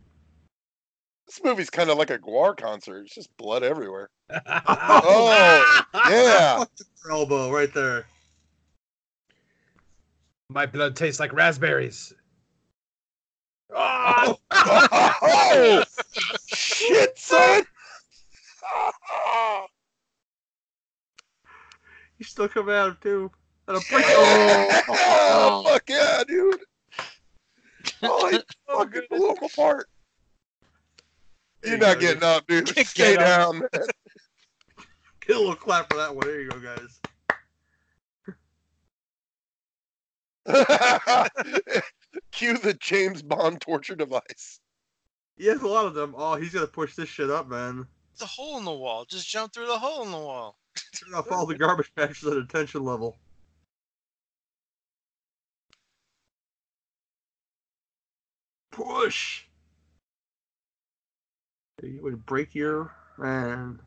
This movie's kind of like a GWAR concert. It's just blood everywhere. Oh, Oh, yeah. elbow right there. My blood tastes like raspberries. Ah! oh, shit, son. You still come at him too. And a break. oh, fuck yeah, dude. Oh, he Oh, fucking blew him apart. There You're you not go. getting up, dude. Get Stay up. down. Get a little clap for that one. There you go, guys. Cue the James Bond torture device. He has a lot of them. Oh, he's gonna push this shit up, man. It's a hole in the wall. Just jump through the hole in the wall. Turn off all the garbage patches at attention level. Push. You would break your man.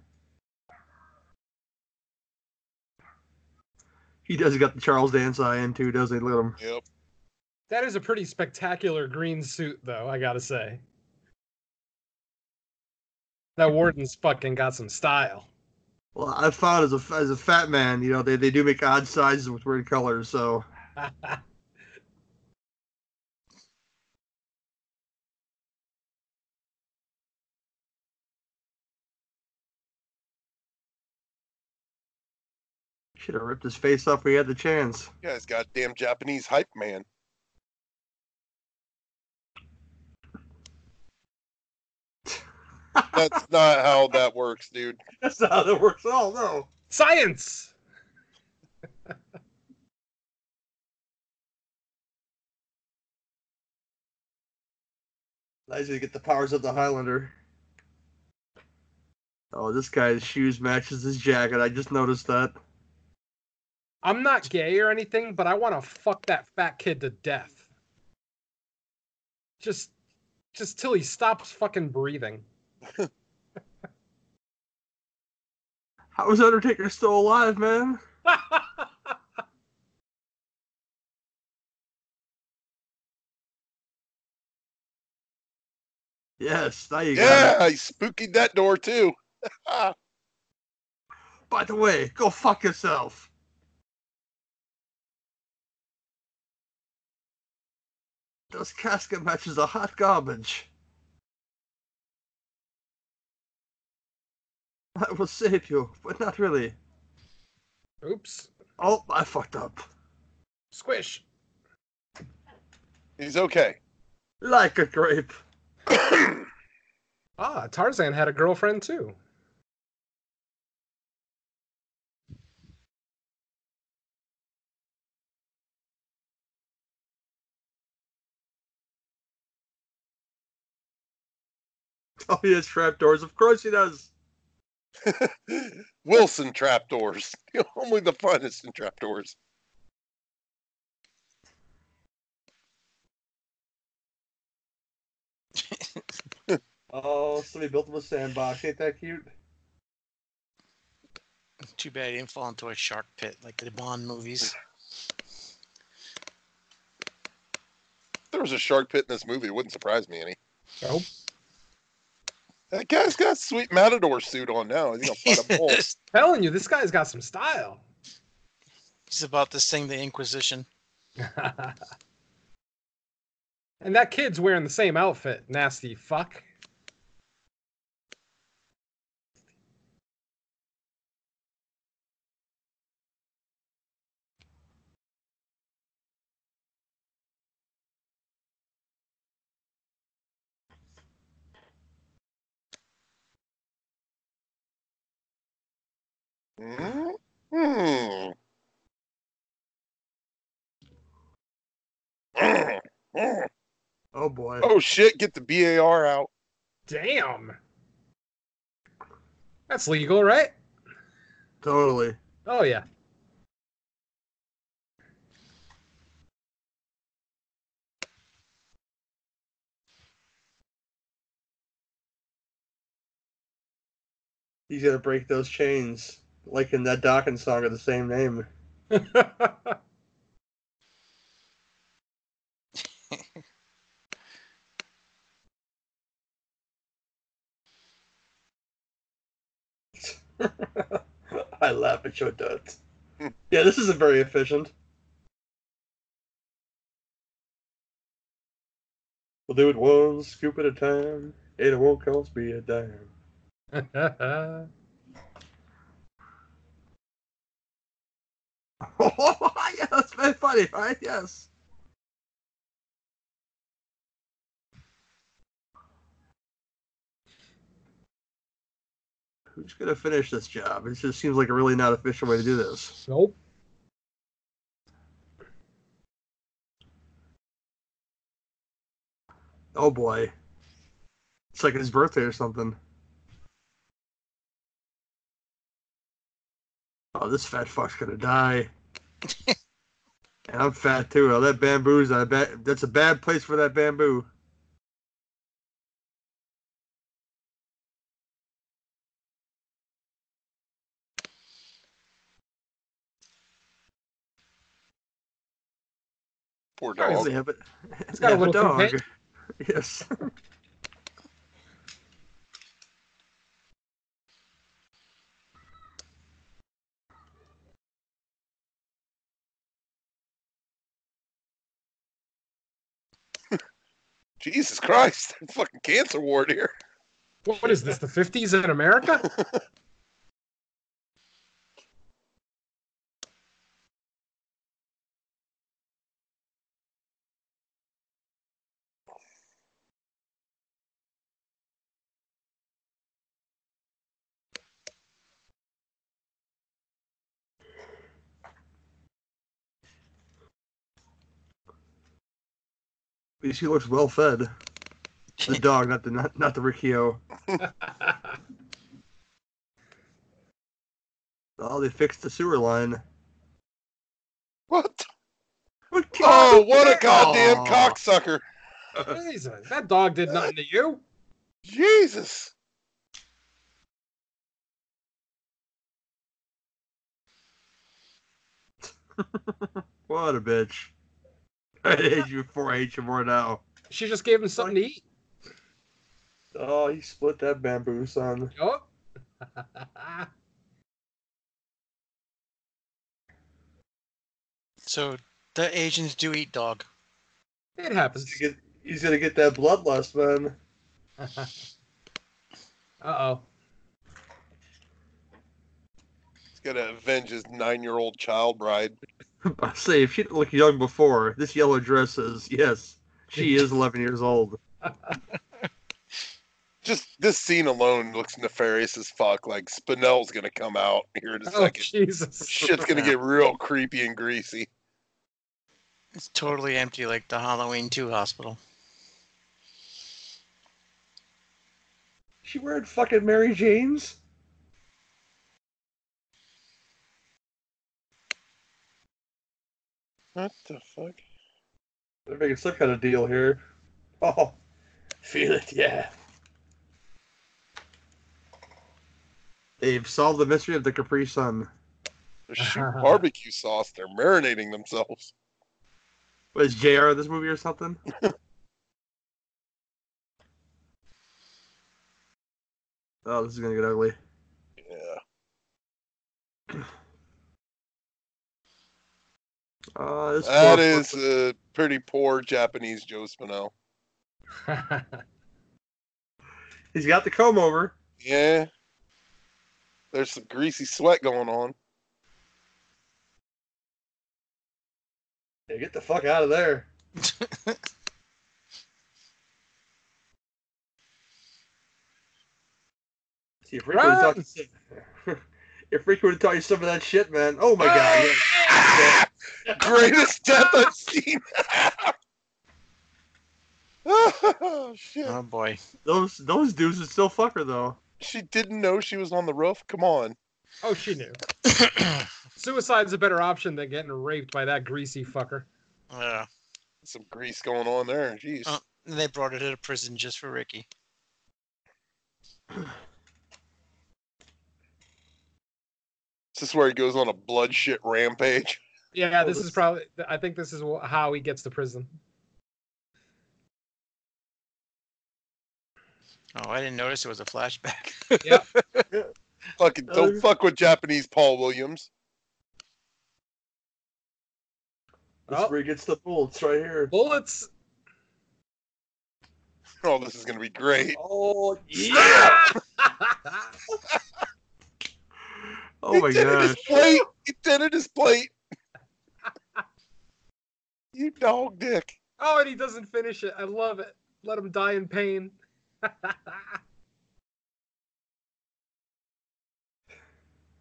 He does got the Charles Dance eye in too, doesn't he? Look at him. Yep. That is a pretty spectacular green suit, though. I gotta say. That warden's fucking got some style. Well, I found as a as a fat man, you know, they, they do make odd sizes with weird colors. So should have ripped his face off when he had the chance. Yeah, guys goddamn Japanese hype man. That's not how that works, dude. That's not how that works at all. No. Science. Nice to get the powers of the Highlander. Oh, this guy's shoes matches his jacket. I just noticed that. I'm not gay or anything, but I want to fuck that fat kid to death. Just, just till he stops fucking breathing. How is Undertaker still alive, man? Yes, there you go. Yeah, he spookied that door too. By the way, go fuck yourself. Those casket matches are hot garbage. I will save you, but not really. Oops. Oh, I fucked up. Squish. He's okay. Like a grape. Ah, Tarzan had a girlfriend too. Oh, he has trapdoors. Of course he does. Wilson trapdoors. Only the finest in trapdoors. Oh, somebody built him a sandbox. Ain't that cute? Too bad he didn't fall into a shark pit like the Bond movies. If there was a shark pit in this movie, it wouldn't surprise me any. Nope. That guy's got sweet matador suit on now. He's gonna fight a bull. Telling you, this guy's got some style. He's about to sing the Inquisition. and that kid's wearing the same outfit. Nasty fuck. Mm, mm. Mm, mm. Oh boy. Oh shit! Get the BAR out. Damn. That's legal, right? Totally. Oh yeah. He's gonna break those chains, like in that Dokken song of the same name. I laugh at your duds. yeah, this isn't very efficient. We'll do it one scoop at a time. and It won't cost me a dime. Oh, yeah, that's very funny, right? Yes. Who's gonna finish this job? It just seems like a really not efficient way to do this. Nope. Oh boy. It's like his birthday or something. Oh, this fat fuck's gonna die. and I'm fat too. Oh, that bamboo's a bad, that's a bad place for that bamboo. Poor dog. they have a, got they a have little dog. companion. Yes. Jesus Christ. Fucking cancer ward here. What, what is this? The 50s in America? At least he looks well fed. The dog, not the not, not the Riccio. Oh, they fixed the sewer line. What? What Oh, what a goddamn Aw. cocksucker. Jesus, that dog did nothing to you. Jesus. What a bitch. I hate you before I hate you more now. She just gave him something to eat. Oh, he split that bamboo, son. Oh. So the Asians do eat dog. it happens. He's gonna get, he's gonna get that bloodlust, man. uh oh. He's gonna avenge his nine year old child bride. I say, if she didn't look young before, this yellow dress is, yes, she is 11 years old. Just this scene alone looks nefarious as fuck. Like Spinell's going to come out here in a Oh, second. Jesus. Shit's going to get real creepy and greasy. It's totally empty, like the Halloween 2 hospital. She wearing fucking Mary Jane's? What the fuck? They're making some kind of deal here. Oh, feel it, yeah. They've solved the mystery of the Capri Sun. They're shooting barbecue sauce. They're marinating themselves. Was JR in this movie or something? oh, this is gonna get ugly. Yeah. Uh, this That poor is fuck- a pretty poor Japanese Joe Spinell. He's got the comb over. Yeah. There's some greasy sweat going on. Yeah, get the fuck out of there. See, if Rick would have taught you some, if Rick would have taught you some of that shit, man. Oh my god. yeah. Greatest death I've seen. oh, shit. Oh boy. Those those dudes would still fuck her though. She didn't know she was on the roof? Come on. oh, she knew. Suicide's a better option than getting raped by that greasy fucker. yeah. Some grease going on there. Jeez. Uh. And they brought her to prison just for Ricky. Is this where he goes on a blood shit rampage? Yeah, this this- is probably. I think this is how he gets to prison. Oh, I didn't notice it was a flashback. Yeah. Fucking don't Uh, fuck with Japanese Paul Williams. This Oh. is where he gets the bullets right here. Bullets. Oh, this is gonna be great. Oh yeah! Oh he my did it gosh. his plate. He did it his plate. You dog dick. oh, and he doesn't finish it. I love it. Let him die in pain.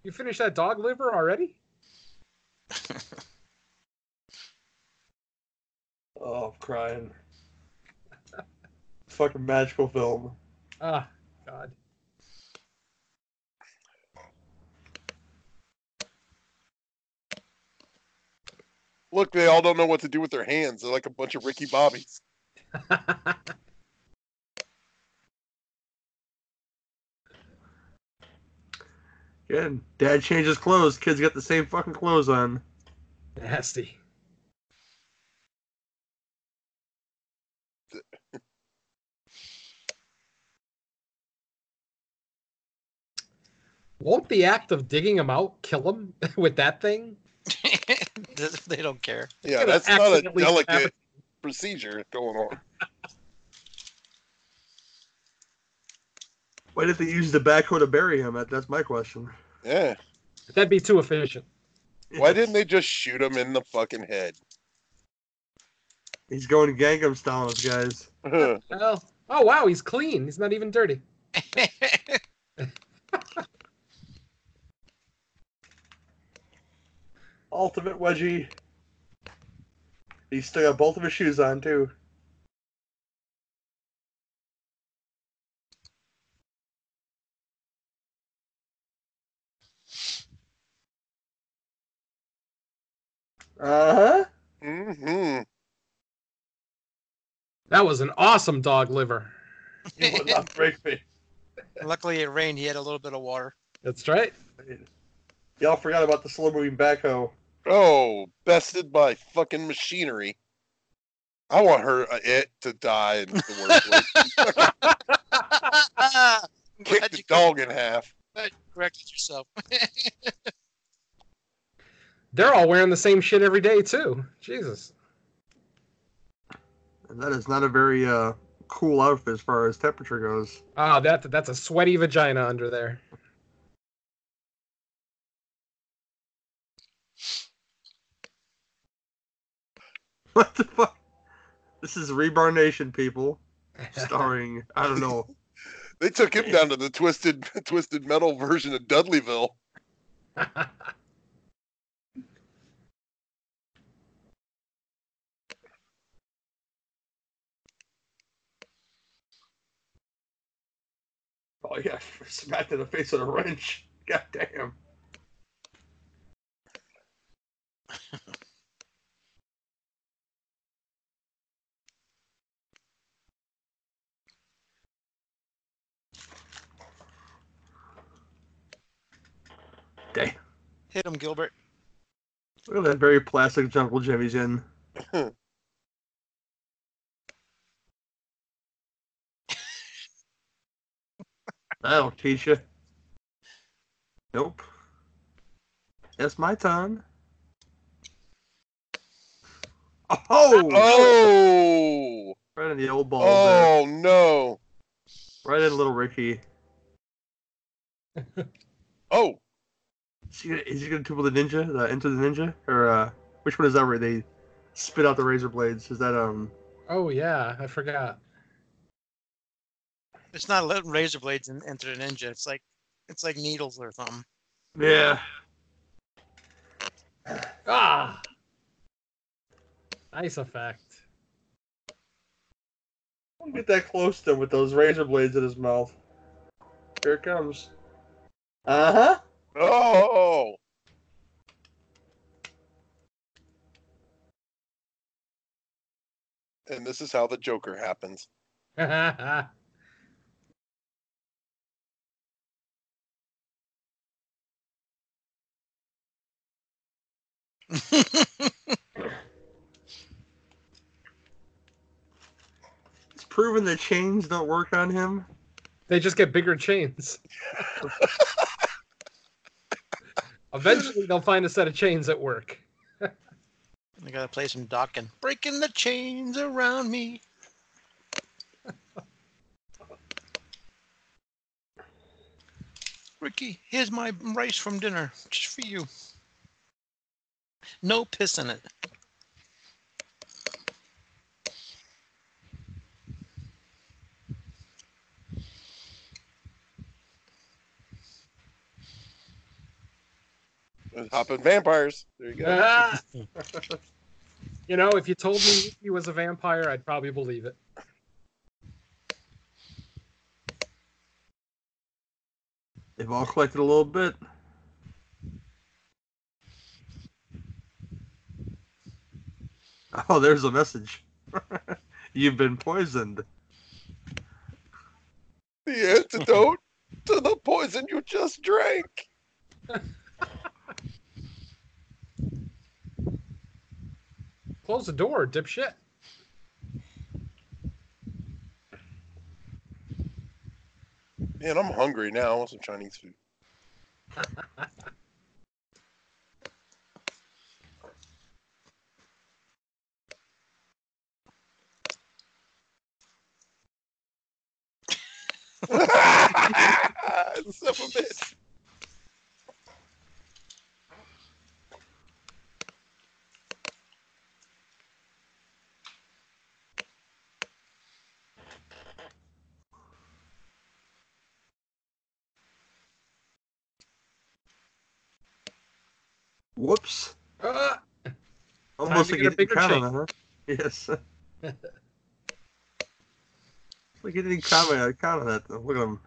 You finished that dog liver already? Oh, I'm crying. Fucking magical film. Ah, God. Look, they all don't know what to do with their hands. They're like a bunch of Ricky Bobbies. Yeah, dad changes clothes. Kids got the same fucking clothes on. Nasty. Won't the act of digging him out kill him with that thing? they don't care. Yeah, that's not a delicate happen. procedure going on. Why did they use the backhoe to bury him? That- That's my question. Yeah. That'd be too efficient. Why didn't they just shoot him in the fucking head? He's going Gangnam style guys. Well, oh wow, he's clean. He's not even dirty. Ultimate wedgie. He's still got both of his shoes on too. Uh huh. Mm hmm That was an awesome dog liver. You would not break me. Luckily, it rained. He had a little bit of water. That's right. Y'all forgot about the slow moving backhoe. Oh, bested by fucking machinery. I want her uh, it to die in the workplace. Kick the dog in half. corrected yourself. They're all wearing the same shit every day too. Jesus. And that is not a very uh, cool outfit as far as temperature goes. Ah, that that's a sweaty vagina under there. What the fuck? This is Rebar Nation, people. Starring, I don't know. They took him down to the twisted twisted metal version of Dudleyville. Oh, yeah, smacked in the face with a wrench. God damn. Damn. Hit him, Gilbert. Look at that very plastic jungle gym he's in. That'll teach you. Nope. It's my turn. Oh! Oh, Right in the old balls oh, there. oh no! Right in little Ricky. Oh, Is he, gonna, is he gonna tuble the ninja? The Enter the Ninja? Or uh, which one is that where they spit out the razor blades? Is that um? oh yeah, I forgot. It's not little razor blades in Enter the Ninja. It's like it's like needles or something. Yeah. Ah. Nice effect. Don't get that close to him with those razor blades in his mouth. Here it comes. Uh huh. Oh! And this is how the Joker happens. It's proven the chains don't work on him. they just get bigger chains. Eventually, they'll find a set of chains that work. I gotta play some Dokken. Breaking the chains around me. Ricky, here's my rice from dinner, just for you. No piss in it. Hopping vampires. There you go. Ah! you know, if you told me he was a vampire, I'd probably believe it. They've all collected a little bit. Oh, there's a message. You've been poisoned. The antidote to the poison you just drank. Close the door, dipshit. Man, I'm hungry now. I want some Chinese food. Son of a bitch. Whoops. Ah! Almost to like get a you didn't bigger count chain. on that, huh? Yes. like you didn't comment count on that. Look at him.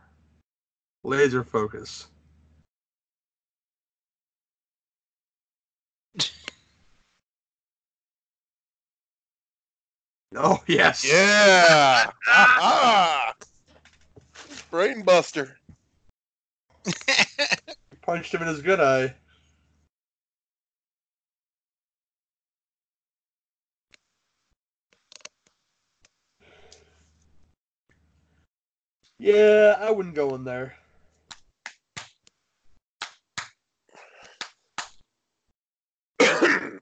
Laser focus. Oh yes. Yeah. Aha! Brain buster. Punched him in his good eye. Yeah, I wouldn't go in there. I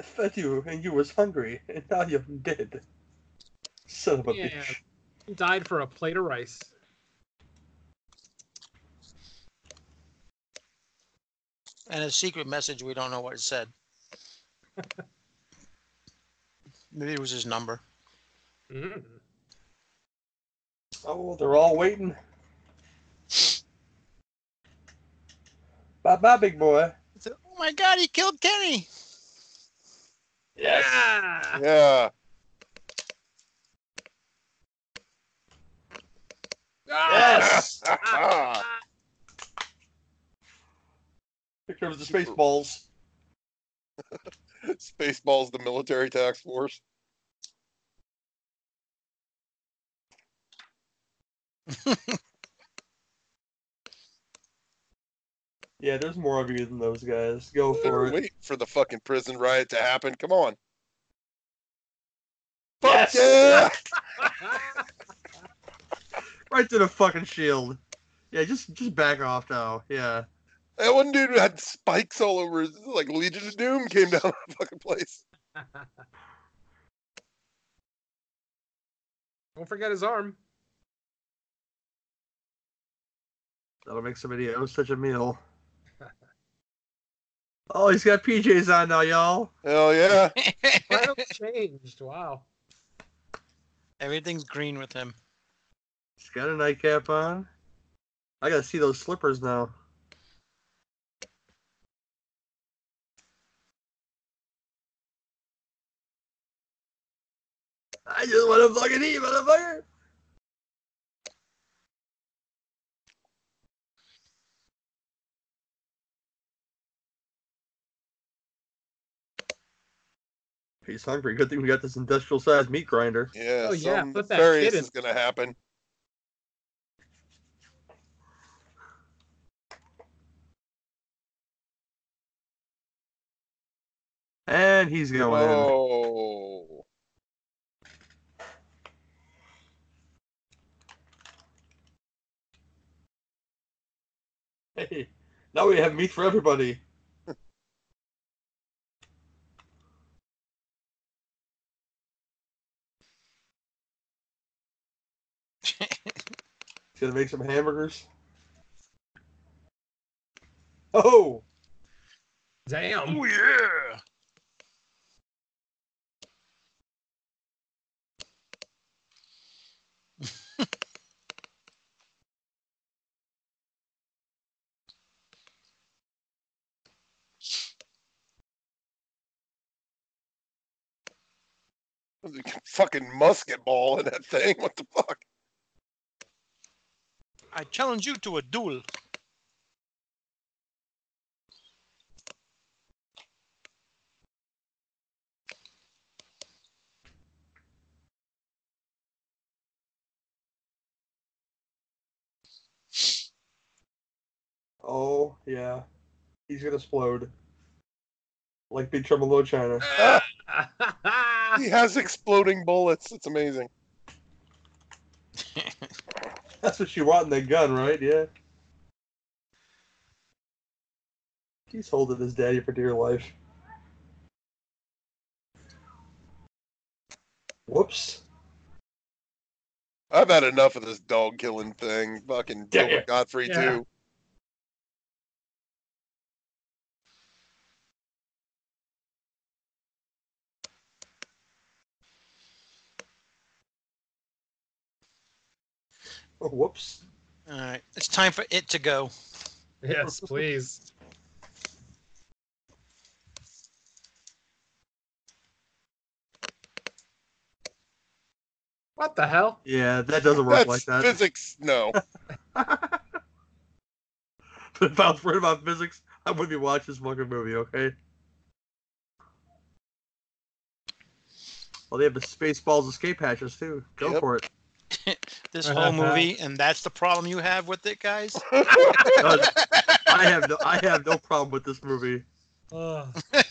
fed you and you was hungry, and now you're dead. Son of a Yeah. bitch. He died for a plate of rice. And a secret message, we don't know what it said. Maybe it was his number. Mm. Oh, they're all waiting. Bye bye, big boy. Oh my god, he killed Kenny! Yeah. Yeah. Yes! Here comes the Spaceballs. Spaceballs, the military tax force. Yeah, there's more of you than those guys. Go for it. Wait for the fucking prison riot to happen. Come on. Yes! Fuck yeah! Right to the fucking shield. Yeah, just just back off now. Yeah. That one dude had spikes all over his, like Legion of Doom came down the fucking place. Don't forget his arm. That'll make somebody owe such a meal. Oh, he's got PJs on now, y'all. Hell yeah. Finally changed. Wow. Everything's green with him. He's got a nightcap on. I gotta see those slippers now. I just want to fucking eat, motherfucker. He's hungry. Good thing we got this industrial sized meat grinder. Yeah, Oh, yeah, some put that nefarious kid in- is gonna happen. And he's going in. Oh, Hey, now we have meat for everybody. Gonna make some hamburgers. Oh. Damn. Oh yeah. fucking musket ball in that thing. What the fuck? I challenge you to a duel. Oh yeah, he's gonna explode. Like Big Trouble in Little China. He has exploding bullets. It's amazing. That's what you want in that gun, right? Yeah. He's holding his daddy for dear life. Whoops. I've had enough of this dog killing thing. Fucking Yeah, Gilbert yeah. Gottfried Yeah. too. Oh, whoops. All right, it's time for it to go. yes, please. What the hell? Yeah, that doesn't work That's like that. physics. No. if I was worried about physics, I wouldn't be watching this fucking movie, okay? Well, they have the Spaceballs escape hatches too. Go Yep. for it. This whole uh-huh. movie, and that's the problem you have with it, guys. I have no, I have no problem with this movie. Ugh.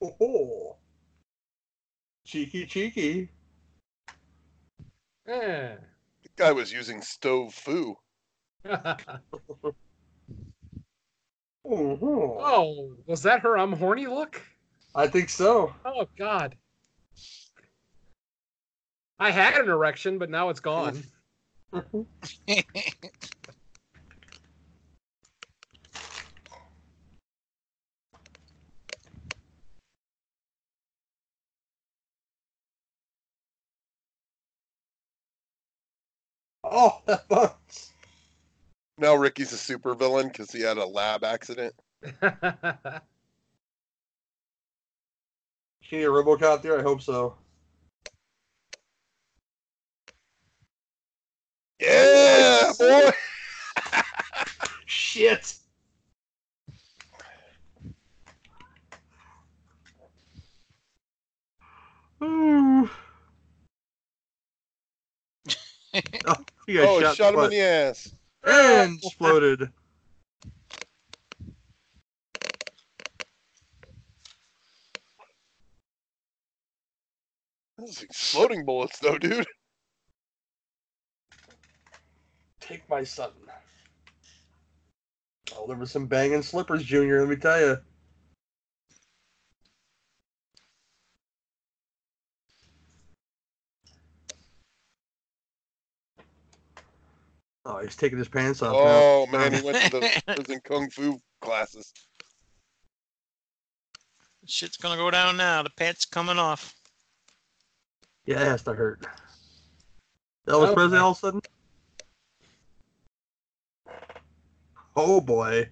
Oh, oh, cheeky, cheeky. Eh. the guy was using stove foo. Oh, oh, was that her I'm horny look? I think so. Oh God. I had an erection, but now it's gone. Oh, that bounce. Now Ricky's a supervillain because he had a lab accident. Can you hear RoboCop there? I hope so. Yeah, boy. Shit. Ooh. oh, he got Oh, shot, shot him in in the ass. and exploded. Those exploding bullets, though, dude. Take my son. Oh, there was some banging slippers, Junior. Let me tell you. Oh, he's taking his pants off Oh now. man, he went to the prison kung fu classes. Shit's gonna go down now. The pants coming off. Yeah, it has to hurt. Elvis Okay. Presley all of a sudden? Oh boy.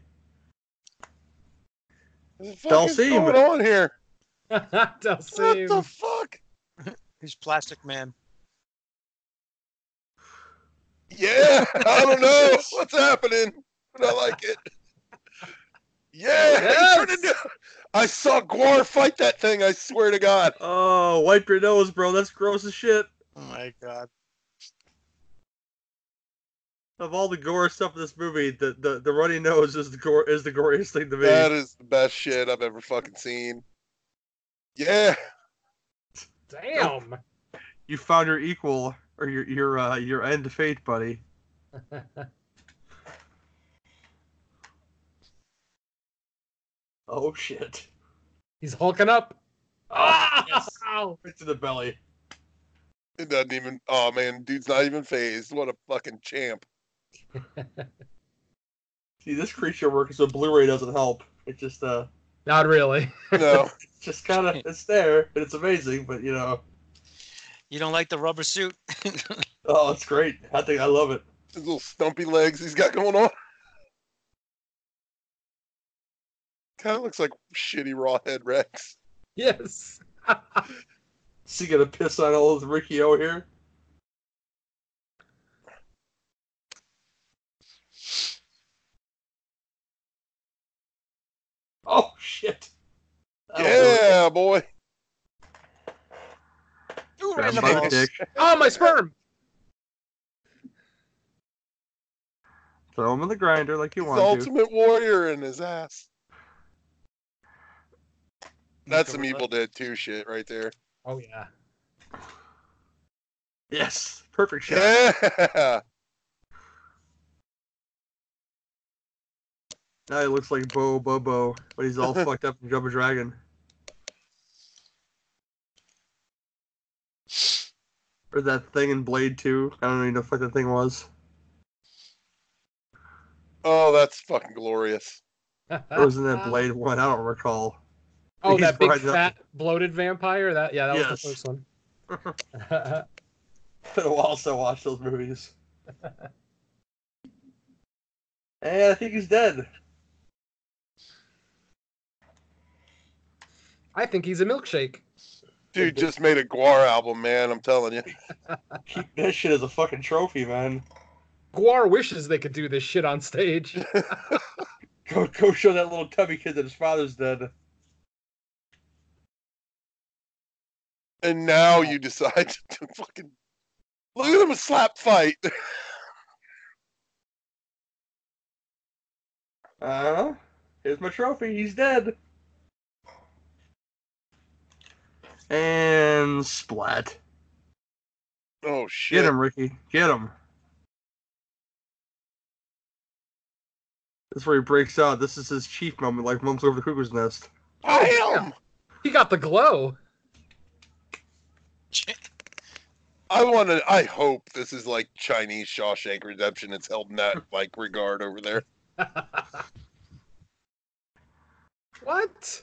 What the fuck is going on here? Don't What seem. the fuck? He's Plastic Man. Yeah, I don't know what's happening, but I like it. Yeah, Yes. into- I saw GWAR fight that thing. I swear to God. Oh, wipe your nose, bro. That's gross as shit. Oh my god. Of all the gore stuff in this movie, the, the, the runny nose is the gore is the goriest thing to me. That is the best shit I've ever fucking seen. Yeah, Damn. You found your equal or your your uh, your end to fate, buddy. Oh shit! He's hulking up. Oh, yes. Ow. right to the belly. it doesn't even. Oh man, dude's not even phased. What a fucking champ. See, this creature work so Blu-ray doesn't help. It just uh, Not really. No, it's just kind of it's there and it's amazing, but you know, You don't like the rubber suit? Oh, it's great. I think I love it. His little stumpy legs he's got going on. Kind of looks like shitty rawhead Rex. Yes. Is he gonna piss on old Ricky O here? Oh shit! That'll do it. Yeah, boy. Ooh, Grab in the my balls. dick, oh, my sperm. throw him in the grinder like you He's want the to. ultimate warrior in his ass. That's some Evil Dead 2 shit right there. Oh yeah. Yes, perfect shot. Yeah. Now he looks like Bo Bobo, but he's all fucked up from Jump a Dragon. Or that thing in Blade 2. I don't even know what the thing was. Oh, that's fucking glorious. Or was in that Blade 1? I don't recall. Oh, He's that big right up- fat bloated vampire. That yeah, that was the first one. been a while since I watched those movies. and I think he's dead. I think he's a milkshake. Dude just made a GWAR album, man. I'm telling you. Keep that shit as a fucking trophy, man. GWAR wishes they could do this shit on stage. Go, go show that little tubby kid that his father's dead. And now you decide to fucking look at him a slap fight. Uh, here's my trophy. He's dead. And splat. Oh shit! Get him, Ricky. Get him. This is where he breaks out. This is his chief moment, like Mumps over the Cuckoo's Nest. Oh Bam! He got the glow. I want to. I hope this is like Chinese Shawshank Redemption. It's held in that like regard over there. what?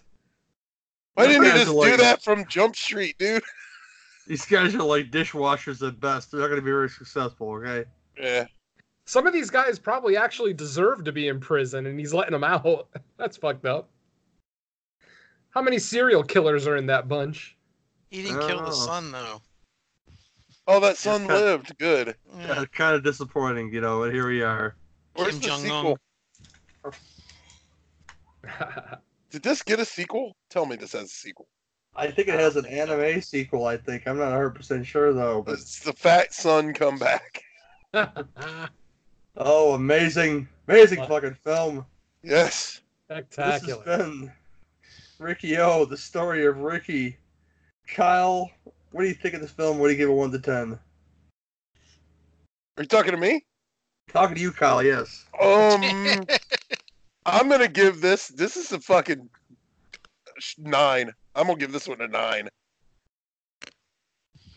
Why didn't you just are do like- that from Jump Street, dude? These guys are like dishwashers at best. They're not going to be very successful, okay? Yeah. Some of these guys probably actually deserve to be in prison, and he's letting them out. That's fucked up. How many serial killers are in that bunch? He didn't kill Oh. the son though. Oh, that son cut- lived. Good. Yeah. Yeah, kind of disappointing, you know, but here we are. Where's Kim the Jong-un. sequel? Did this get a sequel? Tell me this has a sequel. I think it has an anime sequel, I think. I'm not 100% sure, though. But It's the fat son come back. Oh, amazing. Amazing What? fucking film. Yes. This has Spectacular. been Ricky O, the story of Ricky. Kyle, what do you think of this film? What do you give it 1 to 10? Are you talking to me? Talking to you, Kyle, yes. Um, I'm gonna give this. This is a fucking nine. I'm gonna give this one a nine.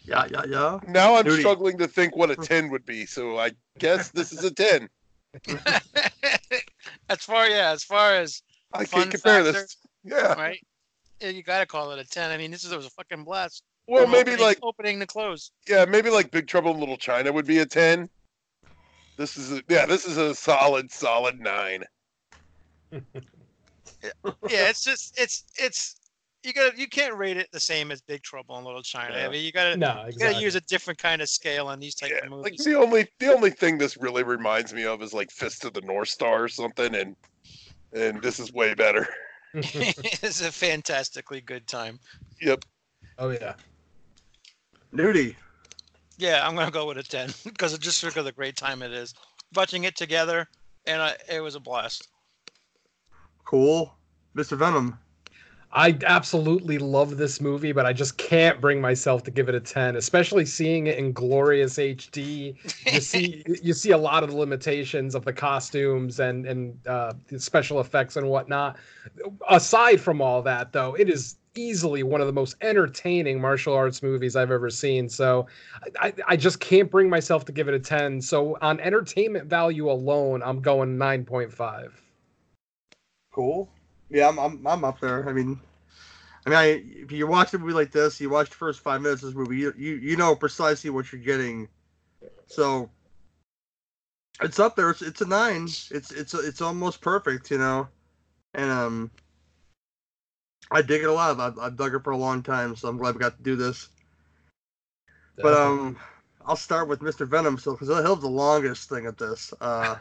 Yeah, yeah, yeah. Now I'm Duty. struggling to think what a ten would be, so I guess this is a ten. as far yeah, as far as I can't compare factor. this. Yeah. right, yeah, you gotta call it a ten. I mean, this is was a fucking blast. Well, From maybe opening- like opening to close. yeah, maybe like Big Trouble in Little China would be a ten. This is a, yeah, this is a solid, solid nine. Yeah, it's just it's it's you got you can't rate it the same as Big Trouble in Little China. Yeah. I mean, you gotta no, you gotta use a different kind of scale on these type Yeah, of like movies. the only the only thing this really reminds me of is like Fist of the North Star or something, and and this is way better. it's a fantastically good time. Yep. oh yeah. Newty. Yeah, I'm gonna go with a ten because of just because of the great time it is. Watching it together, and I, it was a blast. Cool. Mr. Venom. I absolutely love this movie, but I just can't bring myself to give it a 10, especially seeing it in glorious HD. You see you see a lot of the limitations of the costumes and and uh, the special effects and whatnot. Aside from all that, though, it is easily one of the most entertaining martial arts movies I've ever seen. So I, I just can't bring myself to give it a 10. So on entertainment value alone, I'm going 9.5. Cool. Yeah, I'm, I'm, I'm up there. I mean, I mean, I, if you watch a movie like this, you watch the first five minutes of this movie, you, you you know precisely what you're getting. So it's up there. It's, it's a nine. It's it's it's almost perfect, you know. And um, I dig it a lot. I've, I've dug it for a long time, so I'm glad we got to do this. But um, I'll start with Mr. Venom, so because he'll have the longest thing at this. Uh,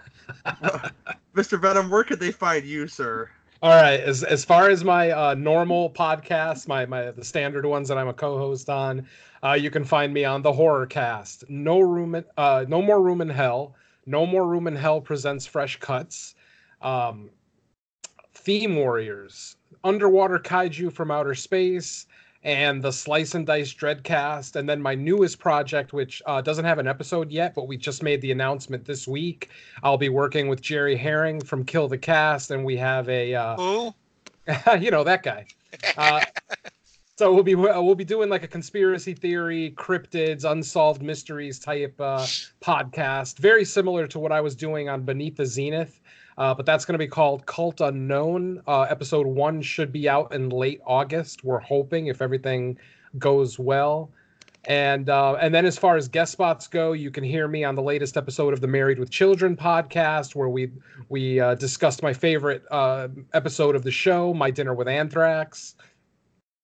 Mr. Venom, where could they find you, sir? All right. As as far as my uh, normal podcasts, my my the standard ones that I'm a co-host on, uh, you can find me on the Horror Cast. No room, in, uh, no more room in hell. No more room in hell presents fresh cuts. Um, Theme Warriors, Underwater Kaiju from Outer Space, and the Slice and Dice Dreadcast, and then my newest project, which uh, doesn't have an episode yet, but we just made the announcement this week. I'll be working with Jerry Herring from Kill the Cast, and we have a, uh, Who? you know, that guy. Uh, so we'll be we'll be doing like a conspiracy theory, cryptids, unsolved mysteries type uh, podcast, very similar to what I was doing on Beneath the Zenith. Uh, but that's going to be called Cult Unknown. Uh, episode one should be out in late August. We're hoping if everything goes well. And uh, and then as far as guest spots go, you can hear me on the latest episode of the Married with Children podcast, where we we uh, discussed my favorite uh, episode of the show, My Dinner with Anthrax.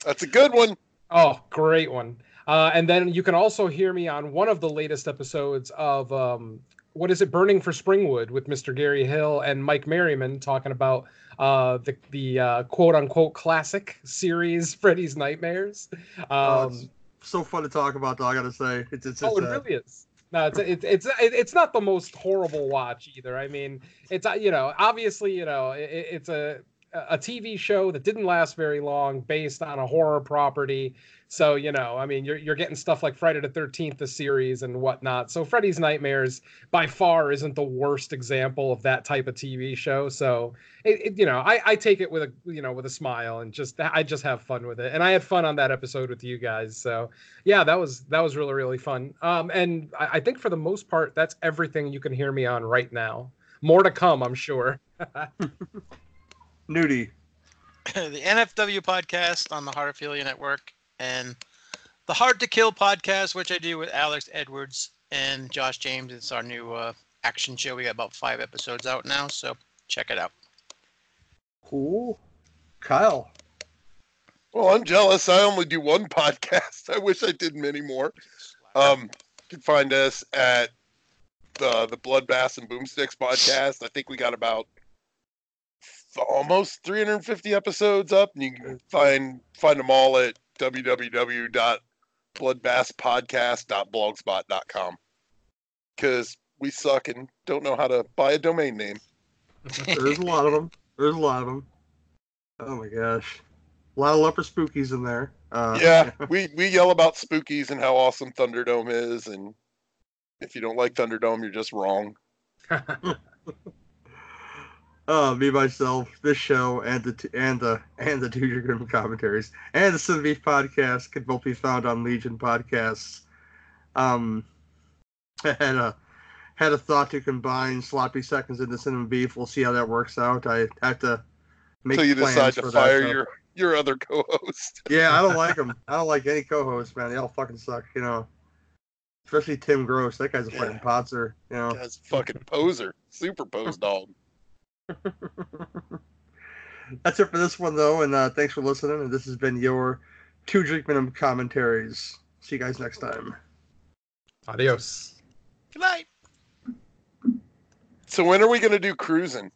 That's a good one. Oh, great one. Uh, and then you can also hear me on one of the latest episodes of um, what is it, Burning for Springwood with Mr. Gary Hill and Mike Merriman talking about uh, the the uh, quote unquote classic series Freddy's Nightmares. Oh, Um, it's so fun to talk about, though. I gotta say, it's it's, oh, it's it uh, really is. No, it's it's it's it's not the most horrible watch either. I mean, it's uh, you know obviously you know it, it's a a TV show that didn't last very long, based on a horror property. So you know, I mean, you're you're getting stuff like Friday the Thirteenth, the series, and whatnot. So Freddy's Nightmares by far isn't the worst example of that type of TV show. So it, it you know, I I take it with a you know with a smile and just I just have fun with it, and I had fun on that episode with you guys. So yeah, that was that was really really fun. Um, and I, I think for the most part, that's everything you can hear me on right now. More to come, I'm sure. Newty. the NFW podcast on the Heartophilia Network, and the Hard to Kill podcast, which I do with Alex Edwards and Josh James. It's our new uh, action show. We got about five episodes out now, so check it out. Cool. Kyle. Well, I'm jealous. I only do one podcast. I wish I did many more. Um, you can find us at the the Blood Bass and Boomsticks podcast. I think we got about almost 350 episodes up, and you can find find them all at www.bloodbasspodcast.blogspot.com. Because we suck and don't know how to buy a domain name. There's a lot of them. There's a lot of them. Oh my gosh. A lot of leper spookies in there. Uh, yeah, we we yell about spookies and how awesome Thunderdome is, and if you don't like Thunderdome, you're just wrong. Uh, me myself, this show, and the and the and the Two Grim commentaries, and the Sin Beef podcast can both be found on Legion Podcasts. Um, I had a had a thought to combine sloppy seconds into Cinnamon Beef. We'll see how that works out. I have to make Until you decide to fire so- your your other co-host. Yeah, I don't like them. I don't like any co-hosts, man. They all fucking suck, you know. Especially Tim Gross. That guy's a Yeah. fucking potzer, you know. A fucking poser, super pose dog. That's it for this one, though, and uh, thanks for listening. And this has been your two drink minimum commentaries. See you guys next time. Adios. Good night. So when are we gonna do cruising?